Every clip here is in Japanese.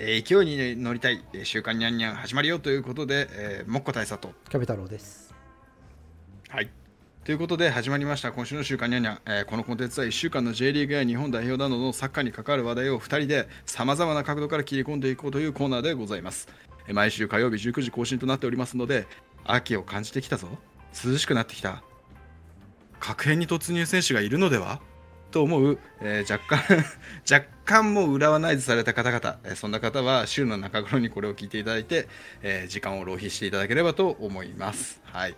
えー、勢いに乗りたい、えー、週刊ニャンニャン始まるよということで、えー、もっこ大佐と。キャベ太郎です。はい。ということで始まりました今週の週刊ニャンニャン、えー、このコンテンツは1週間の J リーグや日本代表などのサッカーに関わる話題を2人でさまざまな角度から切り込んでいこうというコーナーでございます、えー、毎週火曜日19時更新となっておりますので秋を感じてきたぞ。涼しくなってきた。核変に突入選手がいるのでは？と思う、えー、若干 若干も浦和ナイズされた方々、えー、そんな方は週の中頃にこれを聞いていただいて、えー、時間を浪費していただければと思います。はい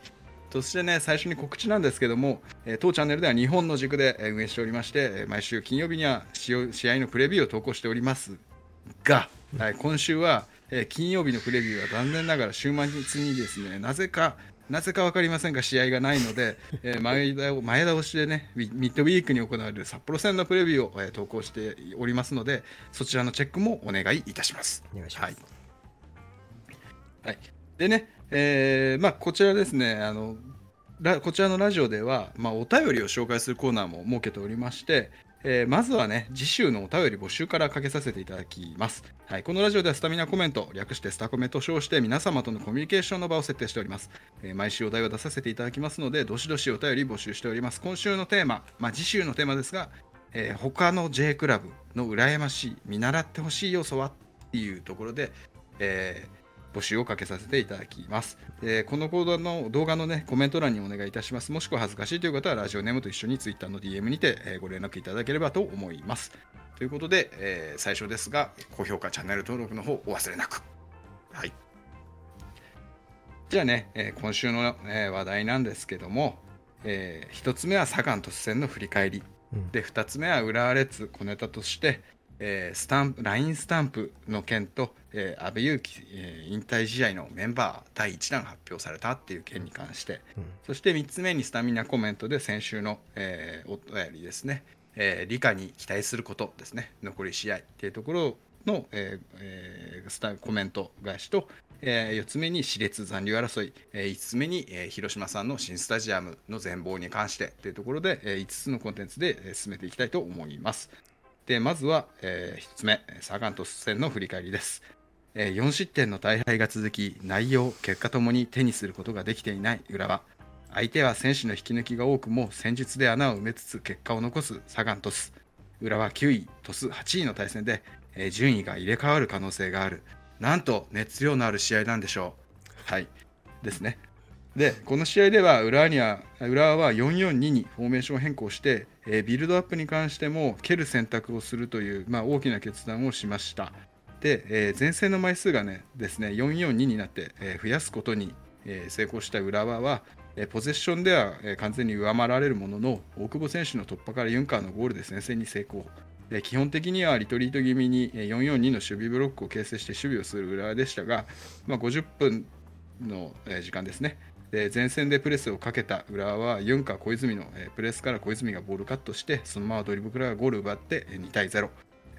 そしてね、最初に告知なんですけども、え、当チャンネルでは日本の軸で運営しておりまして、毎週金曜日には試合のプレビューを投稿しておりますが、はい、今週は、え、金曜日のプレビューは残念ながら週末にですね、なぜかなぜか分かりませんが試合がないので、えー、前倒前倒しでねミッドウィークに行われる札幌戦のプレビューを、えー、投稿しておりますのでそちらのチェックもお願いいたします。お願いします。はい、はい、でね、えーまあ、こちらですねあのこちらのラジオでは、まあ、お便りを紹介するコーナーも設けておりまして、えー、まずはね、次週のお便り募集からかけさせていただきます。はい、このラジオではスタミナコメント、略してスタコメと称して皆様とのコミュニケーションの場を設定しております。えー、毎週お題を出させていただきますので、どしどしお便り募集しております。今週のテーマ、まあ、次週のテーマですが、えー、他の J クラブの羨ましい、見習ってほしい要素はっていうところで、えー募集をかけさせていただきます。えー、この動画の動画の、ね、コメント欄にお願いいたします。もしくは恥ずかしいという方はラジオネームと一緒に Twitter の DM にて、えー、ご連絡いただければと思います。ということで、えー、最初ですが、高評価、チャンネル登録の方お忘れなく。はい。じゃあね、えー、今週の、えー、話題なんですけども、えー、1つ目はサガン突然の振り返り。うん、で、2つ目は浦和レッズ小ネタとして、えー、スタンプ LINE スタンプの件と、えー、安倍勇樹、えー、引退試合のメンバー第1弾発表されたっていう件に関して、うん、そして3つ目にスタミナコメントで先週の、えー、お便りですね、えー、理科に期待することですね。残り試合っていうところの、えーえー、スタコメント返しと、えー、4つ目に熾烈残留争い、えー、5つ目に、えー、広島さんの新スタジアムの全貌に関してというところで、えー、5つのコンテンツで、えー、進めていきたいと思います。でまずは、えー、1つ目、サガン鳥栖戦の振り返りです。えー、4失点の大敗が続き、内容、結果ともに手にすることができていない浦和。相手は選手の引き抜きが多くも戦術で穴を埋めつつ結果を残すサガン鳥栖。浦和9位、鳥栖8位の対戦で、えー、順位が入れ替わる可能性がある。なんと熱量のある試合なんでしょう。はい。ですね。で、この試合では浦和には浦和は4-4-2にフォーメーション変更して、えー、ビルドアップに関しても蹴る選択をするという、まあ、大きな決断をしました。で、えー、前線の枚数がねですね442になって、えー、増やすことに、え、成功した浦和は、え、ポゼッションでは、え、完全に上回られるものの大久保選手の突破からユンカーのゴールで先制に成功。で基本的にはリトリート気味に442の守備ブロックを形成して守備をする浦和でしたが、まあ、50分の時間ですねで前線でプレスをかけた浦和はユンカー小泉のプレスから小泉がボールカットしてそのままドリブルからゴールを奪って2対0、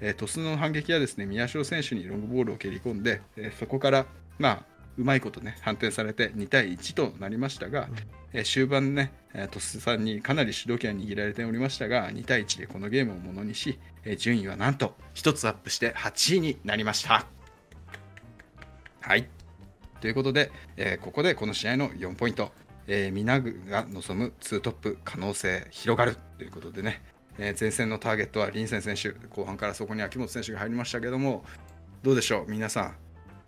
え鳥栖の反撃はですね宮代選手にロングボールを蹴り込んで、えそこからまあうまいことね判定されて2対1となりましたが、うん、終盤ね鳥栖さんにかなり主導権を握られておりましたが2対1でこのゲームをものにし順位はなんと1つアップして8位になりました。はいということで、えー、ここでこの試合の4ポイント、えー、皆が望む2トップ可能性広がるということでね、えー、前線のターゲットはリンセン選手後半からそこに秋元選手が入りましたけどもどうでしょう？皆さん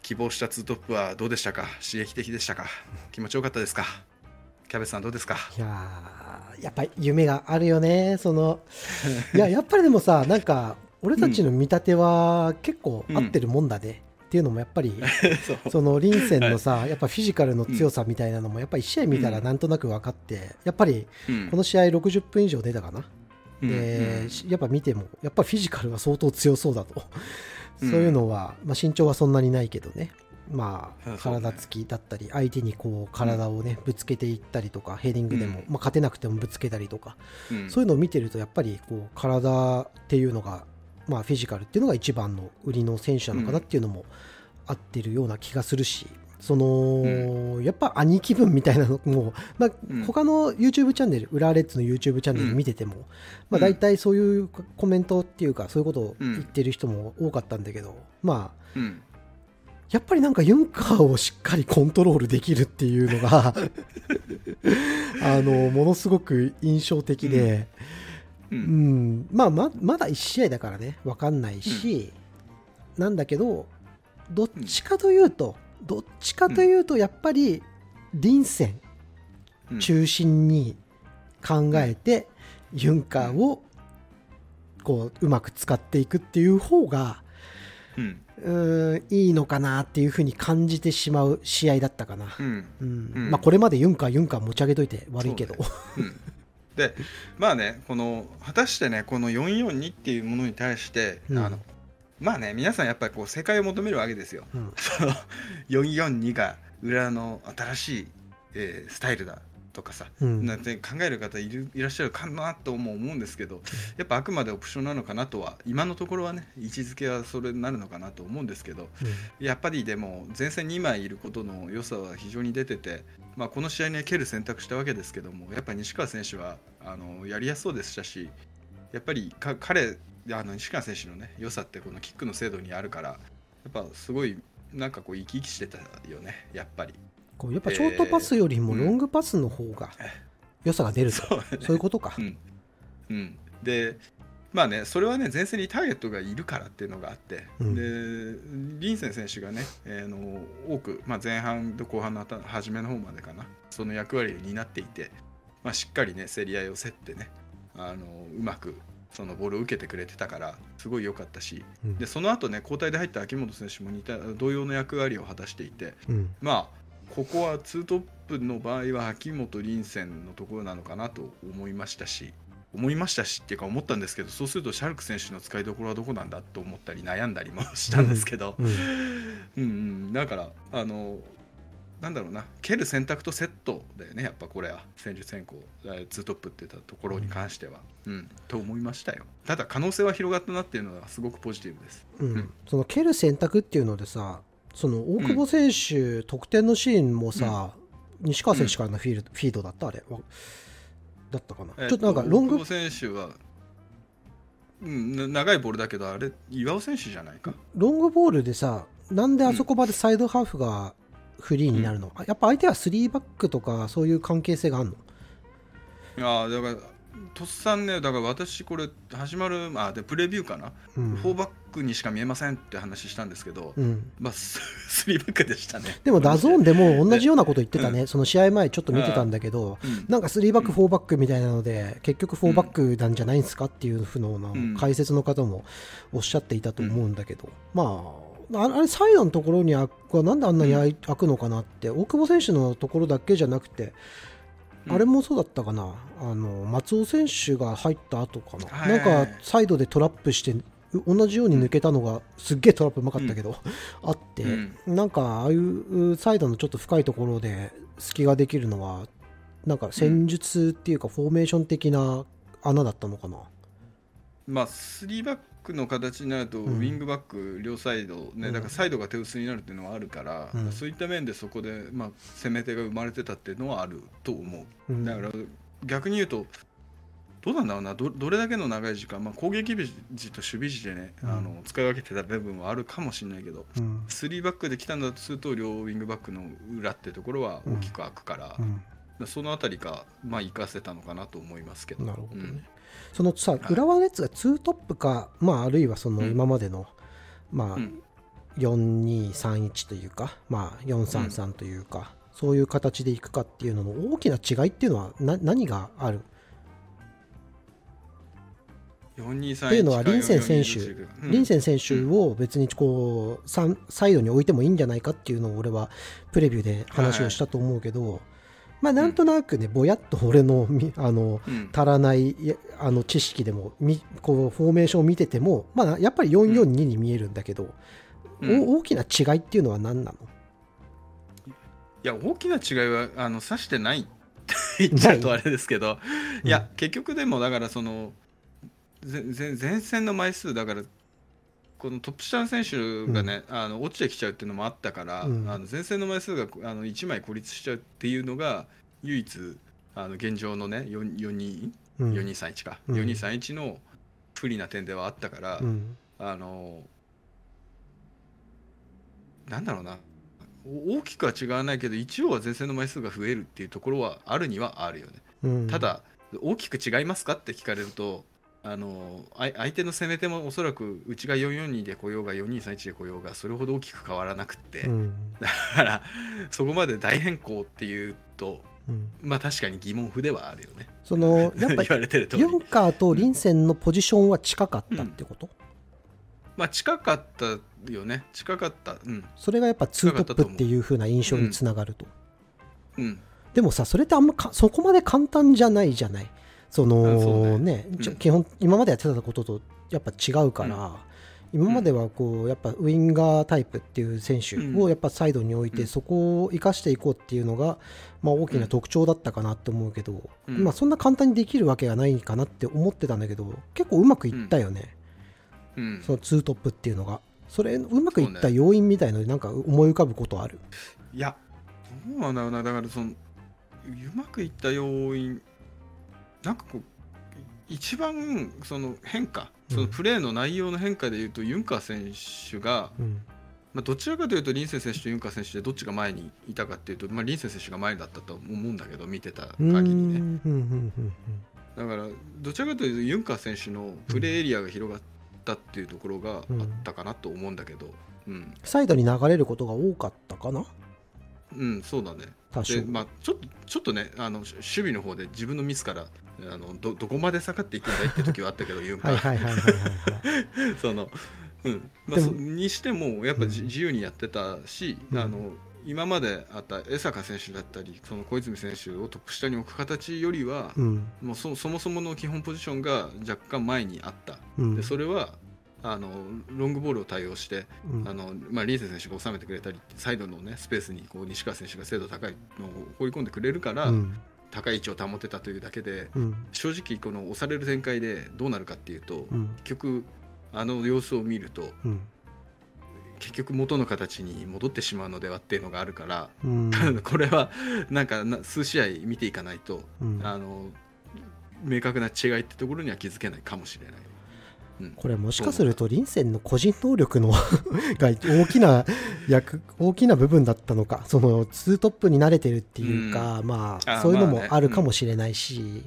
希望した2トップはどうでしたか？刺激的でしたか？気持ちよかったですか？キャベツさんどうですか？いややっぱり夢があるよねその。いややっぱりでもさなんか俺たちの見立ては結構合ってるもんだね、っていうのもやっぱり そのリンセンのさ、やっぱフィジカルの強さみたいなのもやっぱり1試合見たらなんとなく分かって、やっぱりこの試合60分以上出たかな、でやっぱ見てもやっぱフィジカルは相当強そうだと。そういうのは、まあ、身長はそんなにないけどね。まあ、体つきだったり相手にこう体をねぶつけていったりとかヘディングでも、まあ、勝てなくてもぶつけたりとか、そういうのを見てるとやっぱりこう体っていうのがまあ、フィジカルっていうのが一番の売りの選手なのかなっていうのも合ってるような気がするし、その、やっぱ兄貴分みたいなのも、まあ、他の YouTube チャンネル、浦和レッズの YouTube チャンネル見てても、まあ、大体そういうコメントっていうか、そういうことを言ってる人も多かったんだけど、まあ、やっぱりなんかユンカーをしっかりコントロールできるっていうのが あの、ものすごく印象的で、うん、うん、まあ、ま、まだ1試合だからね、わかんないし、うん、なんだけど、どっちかというと、どっちかというとやっぱり臨戦中心に考えてユンカーをこううまく使っていくっていう方が、うん、いいのかなっていうふうに感じてしまう試合だったかな、うん。うん。まあ、これまでユンカーユンカー持ち上げといて悪いけど、でまあねこの果たしてねこの442っていうものに対して、あのまあね皆さんやっぱりこう世界を求めるわけですよ、うん、その442が裏の新しい、えー、スタイルだとかさ、うん、なんて考える方いるいらっしゃるかなとも思うんですけどやっぱあくまでオプションなのかなとは今のところはね位置づけはそれになるのかなと思うんですけど、うん、やっぱりでも前線2枚いることの良さは非常に出てて、まあ、この試合に蹴る選択したわけですけどもやっぱり西川選手はあのやりやすそうでしたしやっぱり彼あの西川選手のね良さってこのキックの精度にあるからやっぱすごいなんかこう生き生きしてたよねやっぱり。こうやっぱショートパスよりもロングパスの方が良さが出ると、そう、ね,、いうことか、うん、うん、でまあねそれはね前線にターゲットがいるからっていうのがあって、うん、でリンセン選手がね、えー、の多く、まあ、前半と後半の初めの方までかなその役割を担っていて、まあ、しっかりね競り合いを競ってねあのうまくそのボールを受けてくれてたからすごい良かったし、うん、でその後ね交代で入った秋元選手も似た同様の役割を果たしていて、うん、まあここはツートップの場合は秋元凛戦のところなのかなと思いましたし思いましたしっていうか思ったんですけどそうするとシャルク選手の使いどころはどこなんだと思ったり悩んだりもしたんですけど、うん、うん、だからあのなんだろうな。蹴る選択とセットだよねやっぱこれは。戦術変更ツートップって言ったところに関しては、うん、うん、と思いましたよ。ただ可能性は広がったなっていうのはすごくポジティブです、うん、うん、その蹴る選択っていうのでさその大久保選手、うん、得点のシーンもさ、西川選手からのフィール、フィードだった？あれだったかな、えー、ちょっとなんかロング選手はうん、長いボールだけどあれ岩尾選手じゃないか？ロングボールでさなんであそこまでサイドハーフがフリーになるの、うん、やっぱ相手は3バックとかそういう関係性があるの？いやだからとっさんねだから私これ始まるあでプレビューかな、うん、4バックにしか見えませんって話したんですけど、うん、まあ3 バックでしたね。でも DAZN でも同じようなこと言ってたね、うん、その試合前ちょっと見てたんだけど、うん、なんか3バック4バックみたいなので結局4バックなんじゃないんですかっていうふうな解説の方もおっしゃっていたと思うんだけど、まああれ、サイドのところに開くなんであんなに開くのかなって、大久保選手のところだけじゃなくて、あれもそうだったかな、あの松尾選手が入った後かな、はい、なんかサイドでトラップして、同じように抜けたのが、すっげえトラップうまかったけど、うん、あって、うん、なんかああいうサイドのちょっと深いところで隙ができるのは、なんか戦術っていうか、フォーメーション的な穴だったのかな？まあ、3バックの形になると、ウィングバック両サイド、ね、だからサイドが手薄になるっていうのはあるから、うん、そういった面でそこで、まあ、攻め手が生まれてたっていうのはあると思う、だから逆に言うとどうなんだろうな。どどれだけの長い時間、まあ、攻撃時と守備時でね、うん、あの使い分けてた部分はあるかもしれないけど、うん、3バックで来たんだとすると両ウィングバックの裏ってところは大きく開くから、うん、その辺りが、まあ、活かせたのかなと思いますけど。なるほどねそのさ、浦和レッズが2トップか、まあ、あるいはその今までの、うん、まあ、4231というか、まあ、433というか、うん、そういう形でいくかっていうのの大きな違いっていうのはな何がある？っていうのは、リンセン選手、うん、リンセン選手を別にこう、サイドに置いてもいいんじゃないかっていうのを俺はプレビューで話をしたと思うけど、はいまあ、なんとなくね、ぼやっと俺のあの、足らないあの知識でもこうフォーメーションを見てても、まあ、やっぱり442に見えるんだけど、大きな違いっていうのは何なの？いや大きな違いはあの指してないって 言っちゃうとあれですけど、い。や、結局でもだからその前線の枚数だからこのトップ下の選手がね、あの落ちてきちゃうっていうのもあったから、うん。あの前線の枚数があの1枚孤立しちゃうっていうのが唯一あの現状のね4 4うん。2 4231か、うん。4231の不利な点ではあったから、うん。あのなんだろうな。お大きくは違わないけど一応は前線の枚数が増えるっていうところはあるにはあるよね。うん。ただ大きく違いますかって聞かれるとあのあ相手の攻め手もおそらくうちが442で来ようが4231で来ようがそれほど大きく変わらなくって、うん。だからそこまで大変更っていうとうん。まあ確かに疑問符ではあるよね。その やっぱ言われてる通り。ユンカーとリンセンのポジションは近かったってこと、まあ近かったよね。近かった。うん。それがやっぱツートップっていう風な印象につながると、うん。でもさそれってあんまかそこまで簡単じゃないじゃない？そのね。うん。基本今までやってたこととやっぱ違うから、今まではこうやっぱウインガータイプっていう選手をやっぱサイドに置いて、うん。そこを生かしていこうっていうのが、まあ、大きな特徴だったかなって思うけど、うん。まあ、そんな簡単にできるわけがないかなって思ってたんだけど結構うまくいったよね、うん。そのツートップっていうのが。それうまくいった要因みたいのでなんか思い浮かぶことある？いやどうなんだろうな。だからそのうまくいった要因なんかこう一番その変化そのプレーの内容の変化でいうと、ユンカー選手が、うん。まあ、どちらかというとリンセン選手とユンカー選手でどっちが前にいたかっていうと、まあ、リンセン選手が前だったと思うんだけど見てたう限りね。んうんうんうんだからどちらかというとユンカー選手のプレーエリアが広がったっていうところがあったかなと思うんだけどうん、サイドに流れることが多かったかな？うん、そうだね。で、まあ、ちょっとちょっとねあの守備の方で自分のミスからあのどどこまで下がっていくんだいって時はあったけどユンカ その、うん。まあ、にしてもやっぱじうん。自由にやってたし、うん。あの今まであった江坂選手だったりその小泉選手をトップ下に置く形よりは、うん。もうそそもそもの基本ポジションが若干前にあった、うん。でそれはあのロングボールを対応して、うん。あのまあ、リーセ選手が収めてくれたりサイドの、ね、スペースにこう西川選手が精度高いのを放り込んでくれるから、うん高い位置を保てたというだけでうん。正直この押される展開でどうなるかっていうと、うん。結局あの様子を見るとうん。結局元の形に戻ってしまうのではっていうのがあるから、うん。これはなんかな数試合見ていかないと、うん。あの明確な違いってところには気づけないかもしれない。うん。これもしかするとリンセンの個人能力の が大きな役大きな部分だったのか。そのツートップに慣れてるっていうか、まああそういうのもまあね。あるかもしれないし、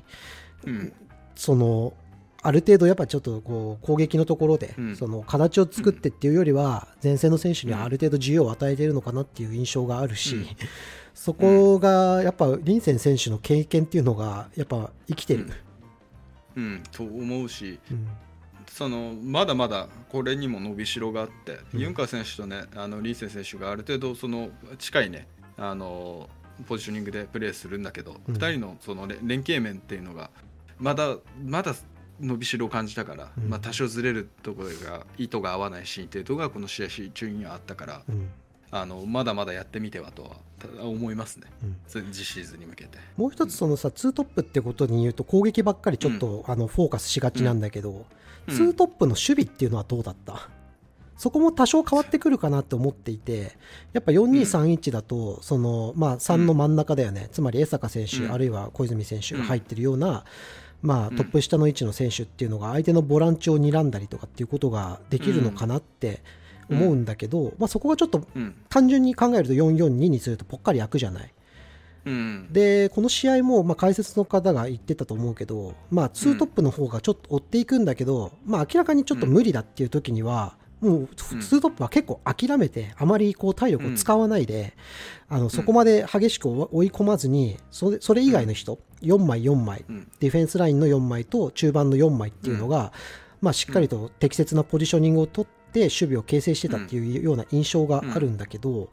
うん。そのある程度やっぱちょっとこう攻撃のところで、うん。その形を作ってっていうよりは前線の選手にはある程度自由を与えているのかなっていう印象があるし、うん。そこがやっぱリンセン選手の経験っていうのがやっぱ生きてる。うん、と思うし。うんそのまだまだこれにも伸びしろがあって、うん。ユンカー選手とねあのリーセン選手がある程度その近いねあのポジショニングでプレーするんだけど、うん。2人のそのれ連携面っていうのがまだまだ伸びしろを感じたから、うん。まあ、多少ずれるところが意図が合わないシーンっていうのがこの試合中にはあったから。うんあのまだまだやってみてはとはた思いますね、うん。次シーズンに向けて。もう一つそのさ、ツートップってことに言うと攻撃ばっかりちょっと、あのフォーカスしがちなんだけど、うん。ツートップの守備っていうのはどうだった？そこも多少変わってくるかなって思っていてやっぱ4231だと、そのまあ3の真ん中だよね、つまり江坂選手、うん。あるいは小泉選手が入ってるような、まあ、うん。トップ下の位置の選手っていうのが相手のボランチを睨んだりとかっていうことができるのかなって思うんだけど、まあ、そこがちょっとうん。単純に考えると442にするとぽっかり開くじゃない。うん。でこの試合も、まあ、解説の方が言ってたと思うけど、まあ、ツートップの方がちょっと追っていくんだけど、まあ、明らかにちょっと無理だっていう時には、もうツうん。ートップは結構諦めてあまりこう体力を使わないで、あのそこまで激しく追い込まずにそれそれ以外の人、4枚4枚うん。ディフェンスラインの4枚と中盤の4枚っていうのが、まあ、しっかりと適切なポジショニングを取って守備を形成してたっていうような印象があるんだけど、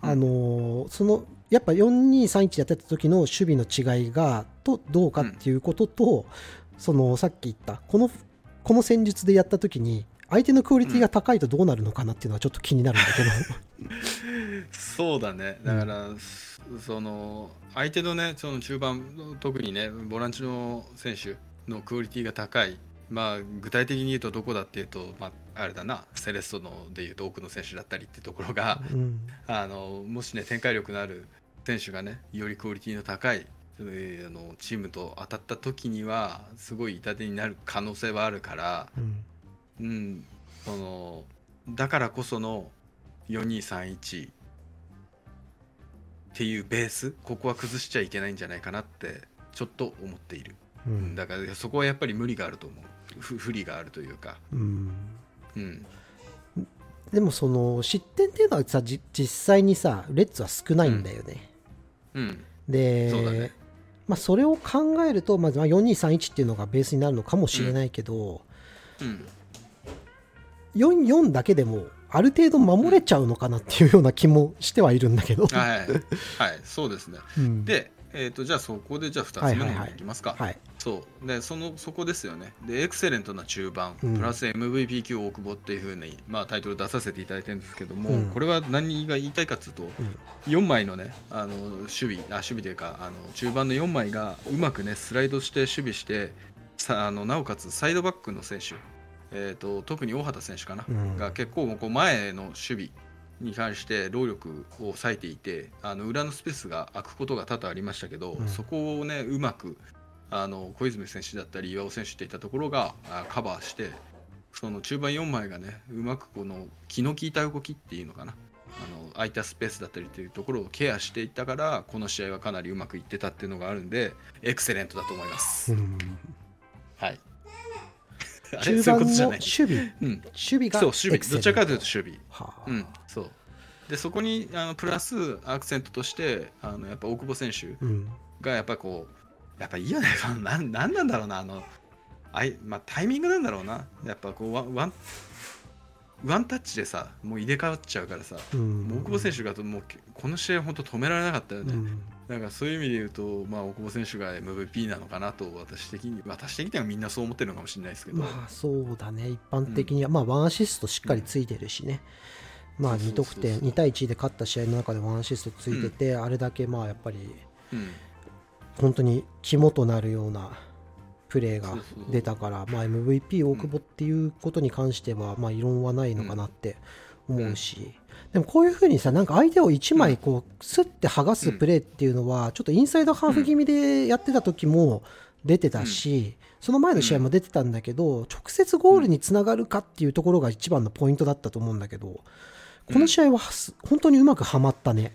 あのーそのやっぱ4231やってた時の守備の違いがとどうかっていうことと、そのさっき言ったこのこの戦術でやった時に相手のクオリティが高いとどうなるのかなっていうのはちょっと気になるんだけど、そうだね。だから、その相手のねその中盤特にねボランチの選手のクオリティが高い。まあ具体的に言うとどこだっていうと、まあ、あれだなセレッソのでいうと多くの選手だったりってところが、うん。あのもしね展開力のある選手がねよりクオリティの高い、えーあのチームと当たった時にはすごい痛手になる可能性はあるから、うん。うん、そのだからこその4231っていうベースここは崩しちゃいけないんじゃないかなってちょっと思っている、うん。だからそこはやっぱり無理があると思う。ふ不利があるというか、うんうん、でもその失点っていうのはさじ実際にさレッツは少ないんだよね、うん、でそね。まあ、それを考えると、まあ、まあ4231っていうのがベースになるのかもしれないけど、うん、44だけでもある程度守れちゃうのかなっていうような気もしてはいるんだけど、はい、はい、そうですね。うん。で、えー、とじゃあそこでじゃあ2つ目のいきますか。はいそう。でそのそこですよね。でエクセレントな中盤、うん。プラス MVP 級大久保っていうふうに、まあ、タイトル出させていただいてるんですけども、うん。これは何が言いたいかというと、4枚のねあの守備あ守備というかあの中盤の4枚がうまくねスライドして守備してさあのなおかつサイドバックの選手、えー、と特に大畑選手かな、うん。が結構こう前の守備に関して労力を割いていてあの裏のスペースが空くことが多々ありましたけど、うん。そこをねうまくあの小泉選手だったり岩尾選手っていったところがあカバーしてその中盤4枚がねうまくこの気の利いた動きっていうのかなあの空いたスペースだったりっていうところをケアしていったからこの試合はかなりうまくいってたっていうのがあるんでエクセレントだと思います。うんはい。中盤の。守備うん。守備がそう守備どちらかというと守備。はあうん、そうでそこにあのプラスアクセントとしてあのやっぱ大久保選手うんがやっぱこうやっぱいいよ。ね なんなんなんだろうなあのあい、まあ、タイミングなんだろうな。やっぱこうワンワンワンタッチでさもう入れ替わっちゃうからさ、うん。もう大久保選手がもうこの試合本当止められなかったよね、うん。なんかそういう意味で言うと、まあ、大久保選手が MVP なのかなと私的に私的にはみんなそう思ってるのかもしれないですけど、まあそうだね。一般的には、まあワンアシストしっかりついてるしね、まあ2そうそうそうそう。得点2対1で勝った試合の中でワンアシストついてて、あれだけまあやっぱりうん本当に肝となるようなプレーが出たから、まあ、MVP 大久保っていうことに関しては、まあ、異論はないのかなって思うし、でもこういうふうにさなんか相手を1枚こうスッて剥がすプレーっていうのは、ちょっとインサイドハーフ気味でやってた時も出てたし、その前の試合も出てたんだけど、直接ゴールにつながるかっていうところが一番のポイントだったと思うんだけどこの試合はす本当にうまくはまったね。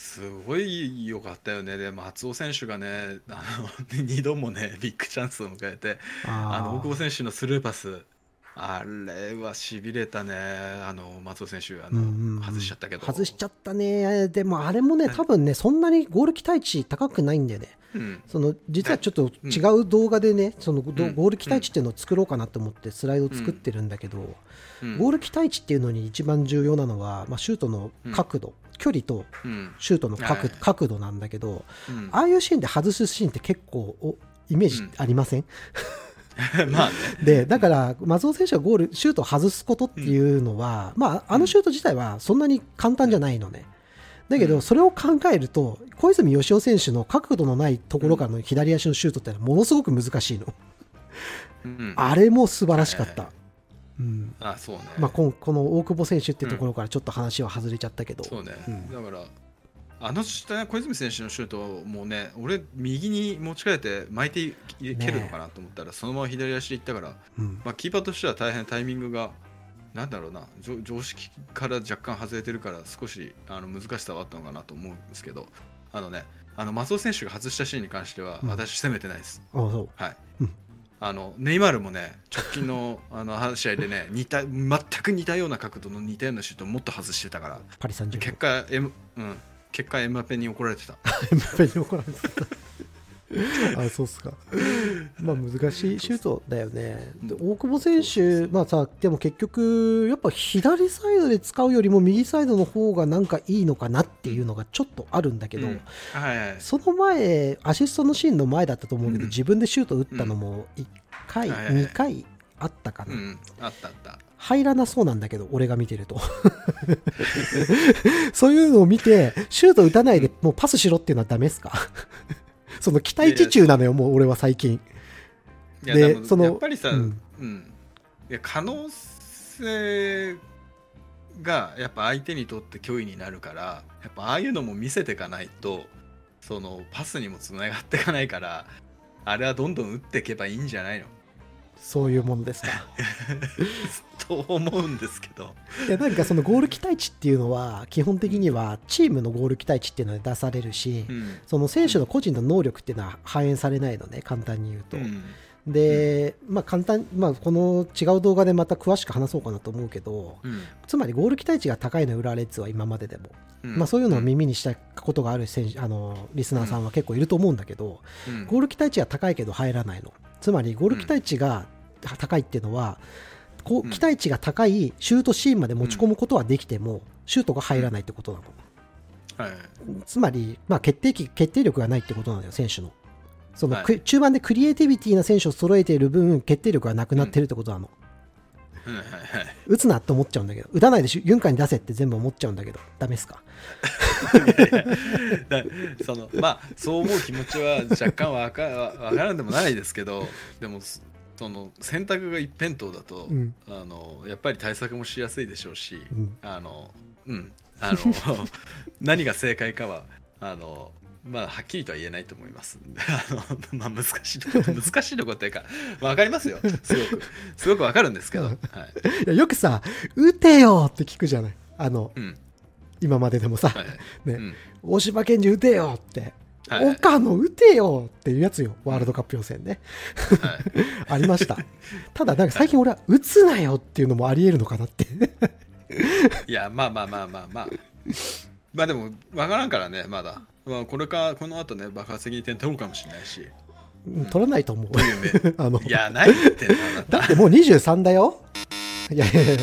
すごい良かったよね、で松尾選手がね、あの 2度もね、ビッグチャンスを迎えて、ああの大久保選手のスルーパス、あれはしびれたね、あの松尾選手、あのうんうんうん。外しちゃったけど、外しちゃったね。でもあれもね多分ねそんなにゴール期待値高くないんだよね。うん。その実はちょっと違う動画でね、そのゴゴール期待値っていうのを作ろうかなと思ってスライドを作ってるんだけど、うん。ゴール期待値っていうのに一番重要なのは、まあ、シュートの角度、距離とうん。シュートの角,、はい。角度なんだけどうん。ああいうシーンで外すシーンって結構おイメージありません、まあね、でだから松尾選手がゴールシュートを外すことっていうのは、まあ、あのシュート自体はそんなに簡単じゃないのね。だけど、うん。それを考えると、小泉義雄選手の角度のないところからの左足のシュートってのはものすごく難しいの。うん、あれも素晴らしかった。はうん。あそうね、まあ、こんこの大久保選手っていうところからちょっと話は外れちゃったけど、そうね、うん。だから、あの下小泉選手のシュートもね、俺、右に持ち替えて巻いて蹴るのかなと思ったら、そのまま左足で行ったから、うん。まあ、キーパーとしては大変タイミングが、なんだろうな、常常識から若干外れてるから、少しあの難しさはあったのかなと思うんですけど、あのね、あの松尾選手が外したシーンに関しては、うん。私、責めてないです。あそう。はい。うんあのネイマールもね、直近の あの試合でね似た、全く似たような角度の似たようなシュートをもっと外してたから、パリ・結果、M うん、結果エムバペに怒られてた。マン。ペに怒られてた あそうっすか。まあ難しいシュートだよね。で大久保選手、まあさ、でも結局、やっぱ左サイドで使うよりも右サイドの方がなんかいいのかなっていうのがちょっとあるんだけど、うんはいはいその前、アシストのシーンの前だったと思うけど、うん自分でシュート打ったのも1回、はいはいはい2回あったかな。うん、あったあった。入らなそうなんだけど、俺が見てると。そういうのを見て、シュート打たないでもうパスしろっていうのはダメですか？その期待値中なのよ、もう俺は最近。でそのやっぱりさ、ううん。んいや可能性性がやっぱ相手にとって脅威になるからやっぱああいうのも見せていかないとそのパスにもつながっていかないからあれはどんどん打っていけばいいんじゃないの？そういうものですか。と思うんですけど。いやなんかそのゴール期待値っていうのは基本的にはチームのゴール期待値っていうので出されるし、うん、その選手の個人の能力っていうのは反映されないのね簡単に言うと。うん。で、まあ簡単、まあこの違う動画でまた詳しく話そうかなと思うけど、うん、つまりゴール期待値が高いの浦和レッズは今まででも、うん、まあそういうのを耳にしたことがある選手、あの、リスナーさんは結構いると思うんだけど、うん、ゴール期待値が高いけど入らないの。つまりゴール期待値が高いっていうのは、こう期待値が高いシュートシーンまで持ち込むことはできても、シュートが入らないってことなの。はい、つまり、まあ、決定決定力がないってことなんだよ、選手の。その、はい、中盤でクリエイティビティな選手を揃えている分決定力がなくなってるってことなの、うんはいはい、打つなって思っちゃうんだけど打たないでしユンカに出せって全部思っちゃうんだけどダメですか？そのまあそう思う気持ちは若干わかわからんでもないですけどでもその選択が一辺倒だと、うん、あのやっぱり対策もしやすいでしょうし、うん、あのうん。あの 何が正解かはあのまあ、はっきりとは言えないと思います。あのまあ、難しいところ、難しいところっていうか、わかりますよ。すごく、すごくわかるんですけど。はい、よくさ、打てよって聞くじゃない？あの、うん、今まででもさ、はい、ね、うん、大島健二打てよって。はい、岡野打てよっていうやつよ、ワールドカップ予選ね。はい、ありました。ただ、なんか最近俺は打つなよっていうのもありえるのかなっていや、まあまあまあまあまあ。まあでも、わからんからね、まだ。まあ、これか、この後ね、爆発的に点取るかもしれないし。取らないと思う。あのいや、ないってだってもう23だよ。いやいやいや、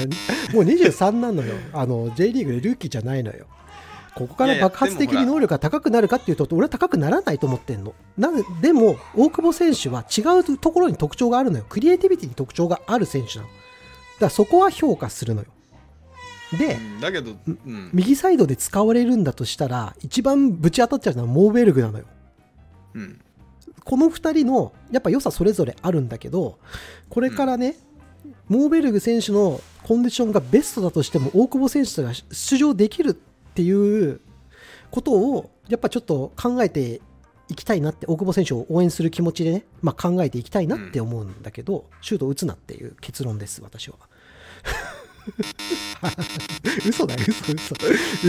もう23なのよ。あの、J リーグでルーキーじゃないのよ。ここから爆発的に能力が高くなるかっていうと、俺は高くならないと思ってんの。なでも、大久保選手は違うところに特徴があるのよ。クリエイティビティに特徴がある選手なの。だからそこは評価するのよ。で、うん、だけど、うん、右サイドで使われるんだとしたら一番ぶち当たっちゃうのはモーベルグなのよ、うん、この2人のやっぱ良さそれぞれあるんだけどこれからね、うん、モーベルグ選手のコンディションがベストだとしても大久保選手が出場できるっていうことをやっぱちょっと考えていきたいなって大久保選手を応援する気持ちでね、まあ、考えていきたいなって思うんだけど、シュート打つなっていう結論です私は。嘘だ、嘘、嘘。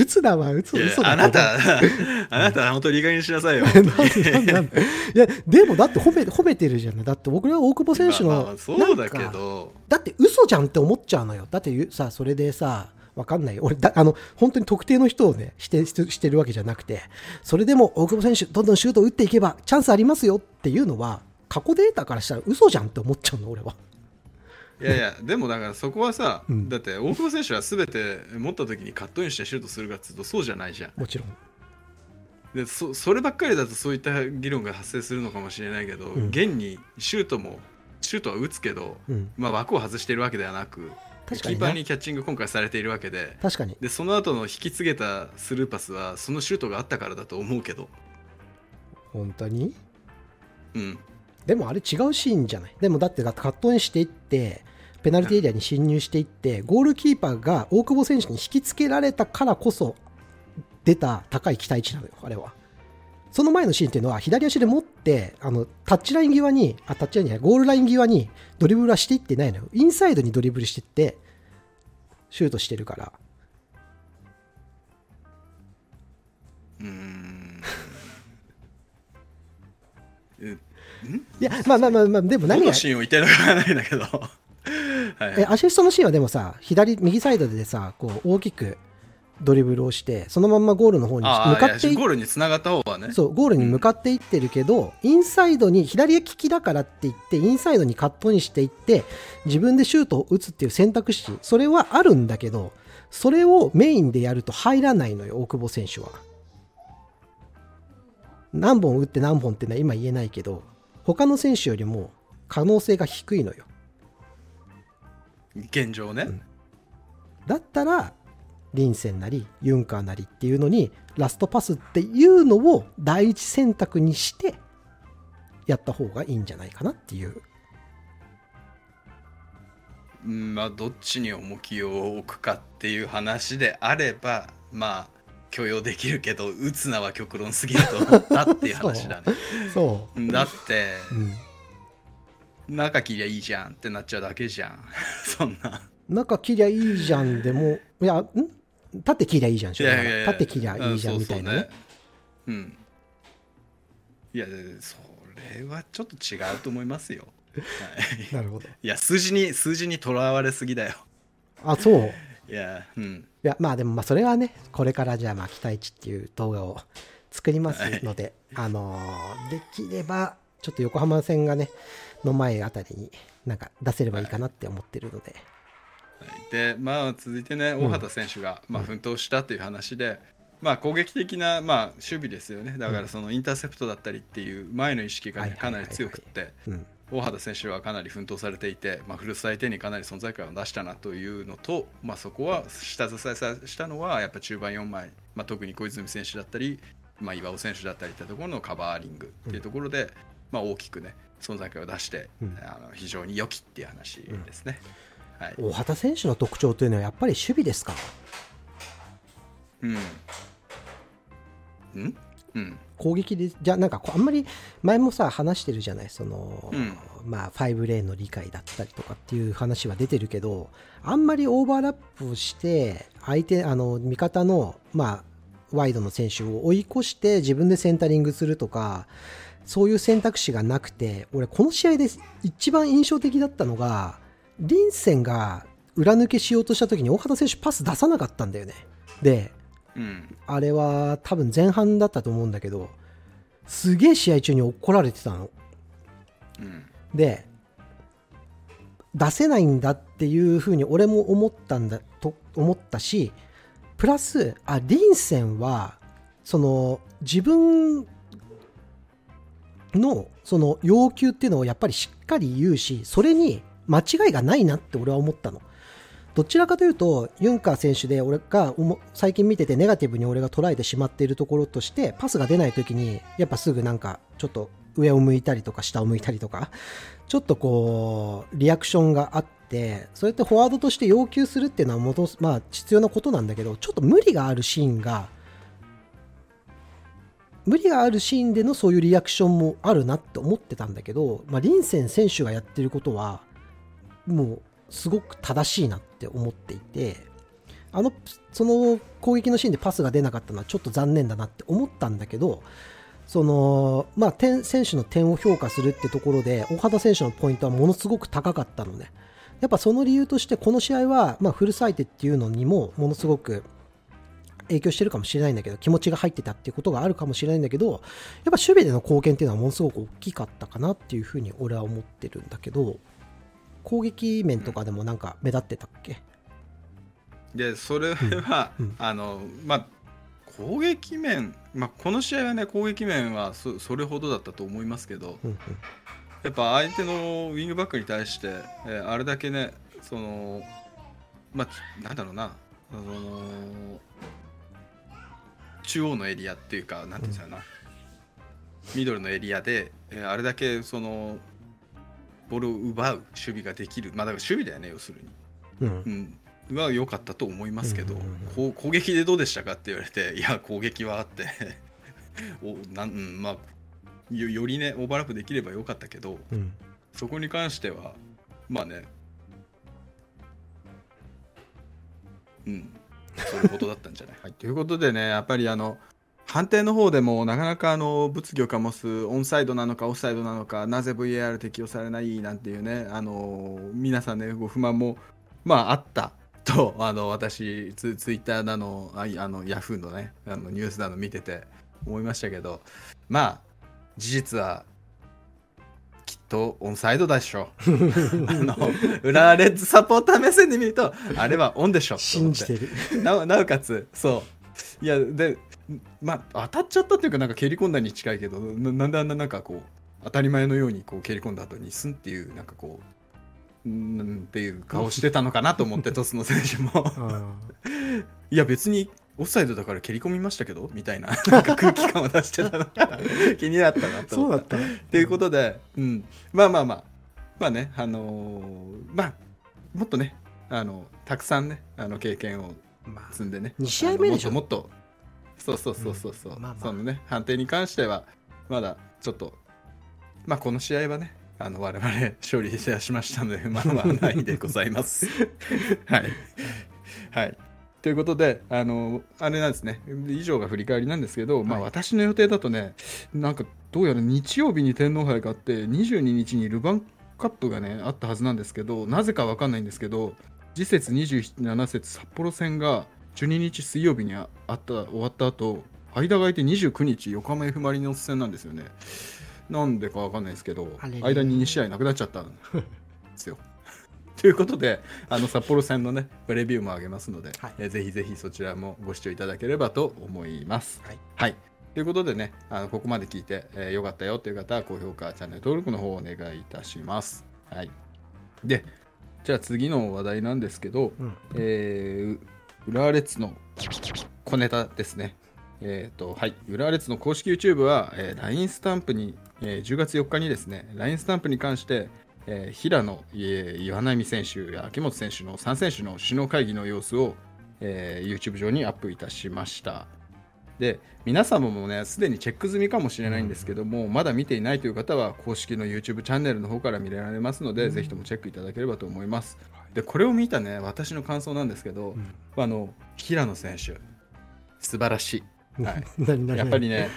打つなは、嘘、嘘だ。あなた、あなた、本当にいい加減にしなさいよ。いや、でも、だって褒め、褒めてるじゃない。だって僕は大久保選手の、まあ、そうだけど。だって嘘じゃんって思っちゃうのよ。だってさ、それでさ、わかんないよ。俺だ、あの、本当に特定の人をね、してしてるわけじゃなくて、それでも大久保選手、どんどんシュート打っていけば、チャンスありますよっていうのは、過去データからしたら嘘じゃんって思っちゃうの、俺は。いやいやでもだからそこはさ、うん、だって大久保選手は全て持った時にカットインしてシュートするかっつうとそうじゃないじゃん。もちろん。でそそればっかりだとそういった議論が発生するのかもしれないけど、うん、現にシュートもシュートは打つけど、うん、まあ、枠を外しているわけではなくキーパーにキャッチング今回されているわけで。確かに。でその後の引き継げたスルーパスはそのシュートがあったからだと思うけど。本当に？うんでもあれ違うシーンじゃない？でもだってカットインしていってペナルティエリアに侵入していって、ゴールキーパーが大久保選手に引きつけられたからこそ出た高い期待値なのよ、あれは。その前のシーンっていうのは、左足で持って、あの、タッチライン際に、あ、タッチラインじゃない、ゴールライン際にドリブルはしていってないのよ。インサイドにドリブルしていって、シュートしてるから。うん。いや、まあまあまあまあ、でも何が。シーンを言ってるのかないんだけど。はい、えアシストのシーンはでもさ左右サイドでさこう大きくドリブルをしてそのままゴールの方に向かってゴールにつながった方はね。そうゴールに向かっていってるけど、うん、インサイドに左利きだからって言ってインサイドにカットにしていって自分でシュートを打つっていう選択肢それはあるんだけどそれをメインでやると入らないのよ大久保選手は。何本打って何本ってのは今言えないけど他の選手よりも可能性が低いのよ。現状ね、うん、だったらリンセンなりユンカーなりっていうのにラストパスっていうのを第一選択にしてやった方がいいんじゃないかなっていう。うんまあ、どっちに重きを置くかっていう話であればまあ許容できるけど打つなは極論すぎると思ったっていう話だね。そう。だって、うん、中切りゃいいじゃんってなっちゃうだけじゃん。そんな。中切りゃいいじゃんでもいやん？立って切りゃいいじゃん立って切りゃいいじゃんみたいなね。うん。いやそれはちょっと違うと思いますよ、はい、なるほど。いや数字に数字にとらわれすぎだよ。あそういやうんいやまあでもまあそれはねこれからじゃあまあ期待値っていう動画を作りますので、あのーできればちょっと横浜戦がねの前あたりになんか出せればいいかなって思ってるので、はい。でまあ続いてね大畑選手が、まあ、奮闘したという話で、まあ、攻撃的な、まあ、守備ですよね。だからそのインターセプトだったりっていう前の意識が、ねかなり強くって。うん大畑選手はかなり奮闘されていて、まあ、古巣相手にかなり存在感を出したなというのと、まあ、そこは下支えさしたのはやっぱ中盤4枚、まあ、特に小泉選手だったり、まあ、岩尾選手だったりというところのカバーリングっていうところで、まあ、大きくね存在感を出して、うん。あの非常に良きっていう話ですね。はい。大畑選手の特徴というのはやっぱり守備ですか？うん。うん？うん。攻撃でじゃあなんかこうあんまり前もさ話してるじゃないその、うんまあ5レーンの理解だったりとかっていう話は出てるけどあんまりオーバーラップして相手あの味方のまあワイドの選手を追い越して自分でセンタリングするとかそういう選択肢がなくて俺この試合で一番印象的だったのがリンセンが裏抜けしようとした時に大畑選手パス出さなかったんだよねでうん。あれは多分前半だったと思うんだけどすげえ試合中に怒られてたのうん。で出せないんだっていうふうに俺も思ったんだと思ったしプラスあリンセンはその自分のその要求っていうのをやっぱりしっかり言うしそれに間違いがないなって俺は思ったのどちらかというとユンカー選手で俺が最近見ててネガティブに俺が捉えてしまっているところとしてパスが出ない時にやっぱすぐなんかちょっと上を向いたりとか下を向いたりとかちょっとこうリアクションがあってそれってフォワードとして要求するっていうのは元まあ必要なことなんだけどちょっと無理があるシーンが無理があるシーンでのそういうリアクションもあるなって思ってたんだけど、まあ、リンセン選手がやってることはもうすごく正しいなっって思っていてあのその攻撃のシーンでパスが出なかったのはちょっと残念だなって思ったんだけどそのまあ点選手の点を評価するってところで大畑選手のポイントはものすごく高かったのね。やっぱその理由としてこの試合は、まあ、フルサイテっていうのにもものすごく影響してるかもしれないんだけど気持ちが入ってたっていうことがあるかもしれないんだけどやっぱ守備での貢献っていうのはものすごく大きかったかなっていうふうに俺は思ってるんだけど攻撃面とかでもなんか目立ってたっけ？で、それは、うんうん。あの、まあ、攻撃面、まあ、この試合はね、攻撃面はそそれほどだったと思いますけど、うんうん。やっぱ相手のウィングバックに対して、えーあれだけね、その、まあ、なんだろうな、その、中央のエリアっていうか、なんていうんですかな、ミドルのエリアで、えーあれだけその、ボールを奪う守備ができる、まあ、だから守備だよね、要するに。うん。うん、は良かったと思いますけど、うんうん攻撃でどうでしたかって言われて、いや、攻撃はあって。おなん、うんまあよ、よりね、オーバーラップできればよかったけど、うん。そこに関しては、まあね、うん、そういうことだったんじゃない、はい、ということでね、やっぱりあの、判定の方でもなかなかあの物議を醸すオンサイドなのかオフサイドなのかなぜ VAR 適用されないなんていうねあの皆さんねご不満もまああったとあの私ツツイッターなのあのヤフーのねあのニュースなの見てて思いましたけどまあ事実はきっとオンサイドだでしょ あの浦和レッズサポーター目線で見るとあれはオンでしょ信じてる。なおかつそう。いやでまあ当たっちゃったっていうかなんか蹴り込んだに近いけどななんであんななんかこう当たり前のようにこう蹴り込んだ後にスンっていうなんかこううんっていう顔してたのかなと思ってトスの選手も。いや別にオフサイドだから蹴り込みましたけどみたいななんか空気感を出してたのが気になったなと思っ。そうだった。たということで、うん、まあまあまあまあねあのーまあもっとねあのたくさんねあの経験をまあ、積んでね2試合目でしょ。もっともっとそうそうそうそうそう、うん。まあまあ。そのね判定に関してはまだちょっとまあこの試合はねあの我々勝利しましたので まあまあないでございます。はい。はい。ということであのあれなんですね。以上が振り返りなんですけど、まあはい私の予定だとねなんかどうやら日曜日に天皇杯があって22日にルヴァンカップがねあったはずなんですけどなぜかわかんないんですけど次節27節札幌戦が12日水曜日にああった終わった後間が空いて29日横浜 F・ マリノス戦なんですよね。なんでかわかんないですけど間に2試合なくなっちゃったんですよ。ということであの札幌戦のねレビューもあげますので、はい。えーぜひぜひそちらもご視聴いただければと思います。はい。はい。ということでねあのここまで聞いて、えーよかったよという方は高評価チャンネル登録の方をお願いいたします。はい。でじゃあ次の話題なんですけど、うん。えー、浦和レッズの小ネタですね。えっ、と、はい。浦和レッズの公式 YouTube は、えー LINE スタンプに、えー10月4日にですね、LINE スタンプに関して、えー平野、えー岩波選手や秋元選手の3選手の首脳会議の様子を、えー YouTube 上にアップいたしました。で、皆様もね、すでにチェック済みかもしれないんですけども、まだ見ていないという方は、公式の YouTube チャンネルの方から見られますので、ぜひともチェックいただければと思います。で、これを見たね、私の感想なんですけど、うん。あの平野選手、素晴らしい。はい。やっぱりね、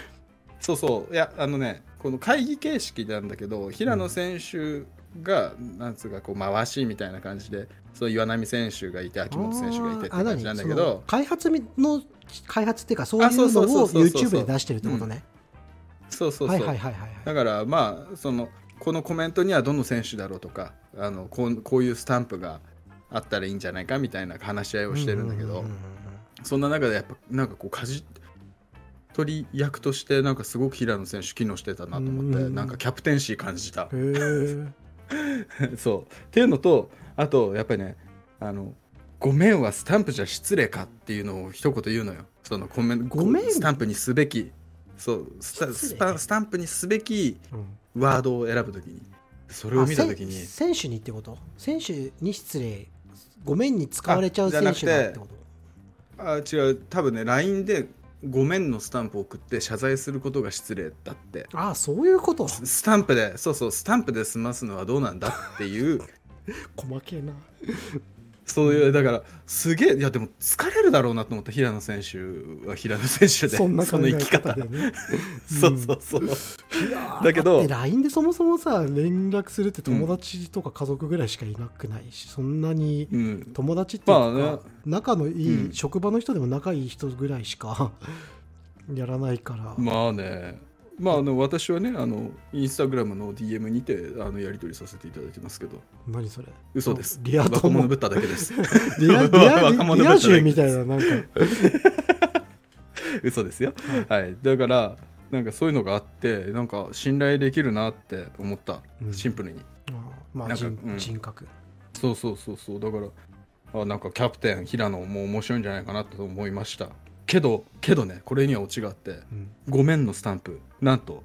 そうそう、いや、あのね、この会議形式なんだけど、平野選手が、なんつうか、こう回しみたいな感じで、そう岩波選手がいて、秋元選手がいてってあ感じなんだけど、開発の開発っていうかそういううのを YouTube で出してるってことね。そうそうそう。だから、まあ、その、このコメントにはどの選手だろうとか、あのこうこういうスタンプがあったらいいんじゃないかみたいな話し合いをしてるんだけどううう、んそんな中でやっぱなんかこう舵取り役としてなんかすごく平野選手機能してたなと思ってうんなんかキャプテンシー感じた。そう。っていうのとあとやっぱりねあのごめんはスタンプじゃ失礼かっていうのを一言言うのよ。そのコメンごめん？スタンプにすべき。そうスタスタンプにすべきうんワードを選ぶときに。それを見たときに。選手にってこと？選手に失礼ごめんに使われちゃう選手だってこと？あ違う多分ね LINE でごめんのスタンプを送って謝罪することが失礼だって。ああそういうこと？ススタンプでそうそうスタンプで済ますのはどうなんだっていう。細けえなそういうだからすげえいやでも疲れるだろうなと思った平野選手は平野選手で。そんな考えの生き方。方でねそうそうそう、だけど LINE でそもそもさ連絡するって友達とか家族ぐらいしかいなくないし、そんなにうん、友達っていうか、まあね仲のいい、うん。職場の人でも仲いい人ぐらいしか やらないから、まあねまああの私はねあのインスタグラムの DM にてあのやり取りさせていただいてますけど。何それ？嘘です。リア若友者ぶっただけです。リアリア 若者リアぶっただけ充みたいななんか。嘘ですよ、はい、だからなんかそういうのがあってなんか信頼できるなって思った、うん。シンプルに。あまあなんか人,、うん。そうそうそうそう。だからあなんかキャプテン平野も面白いんじゃないかなと思いましたけどけどねこれにはオチがあってうん「ごめん」のスタンプなんと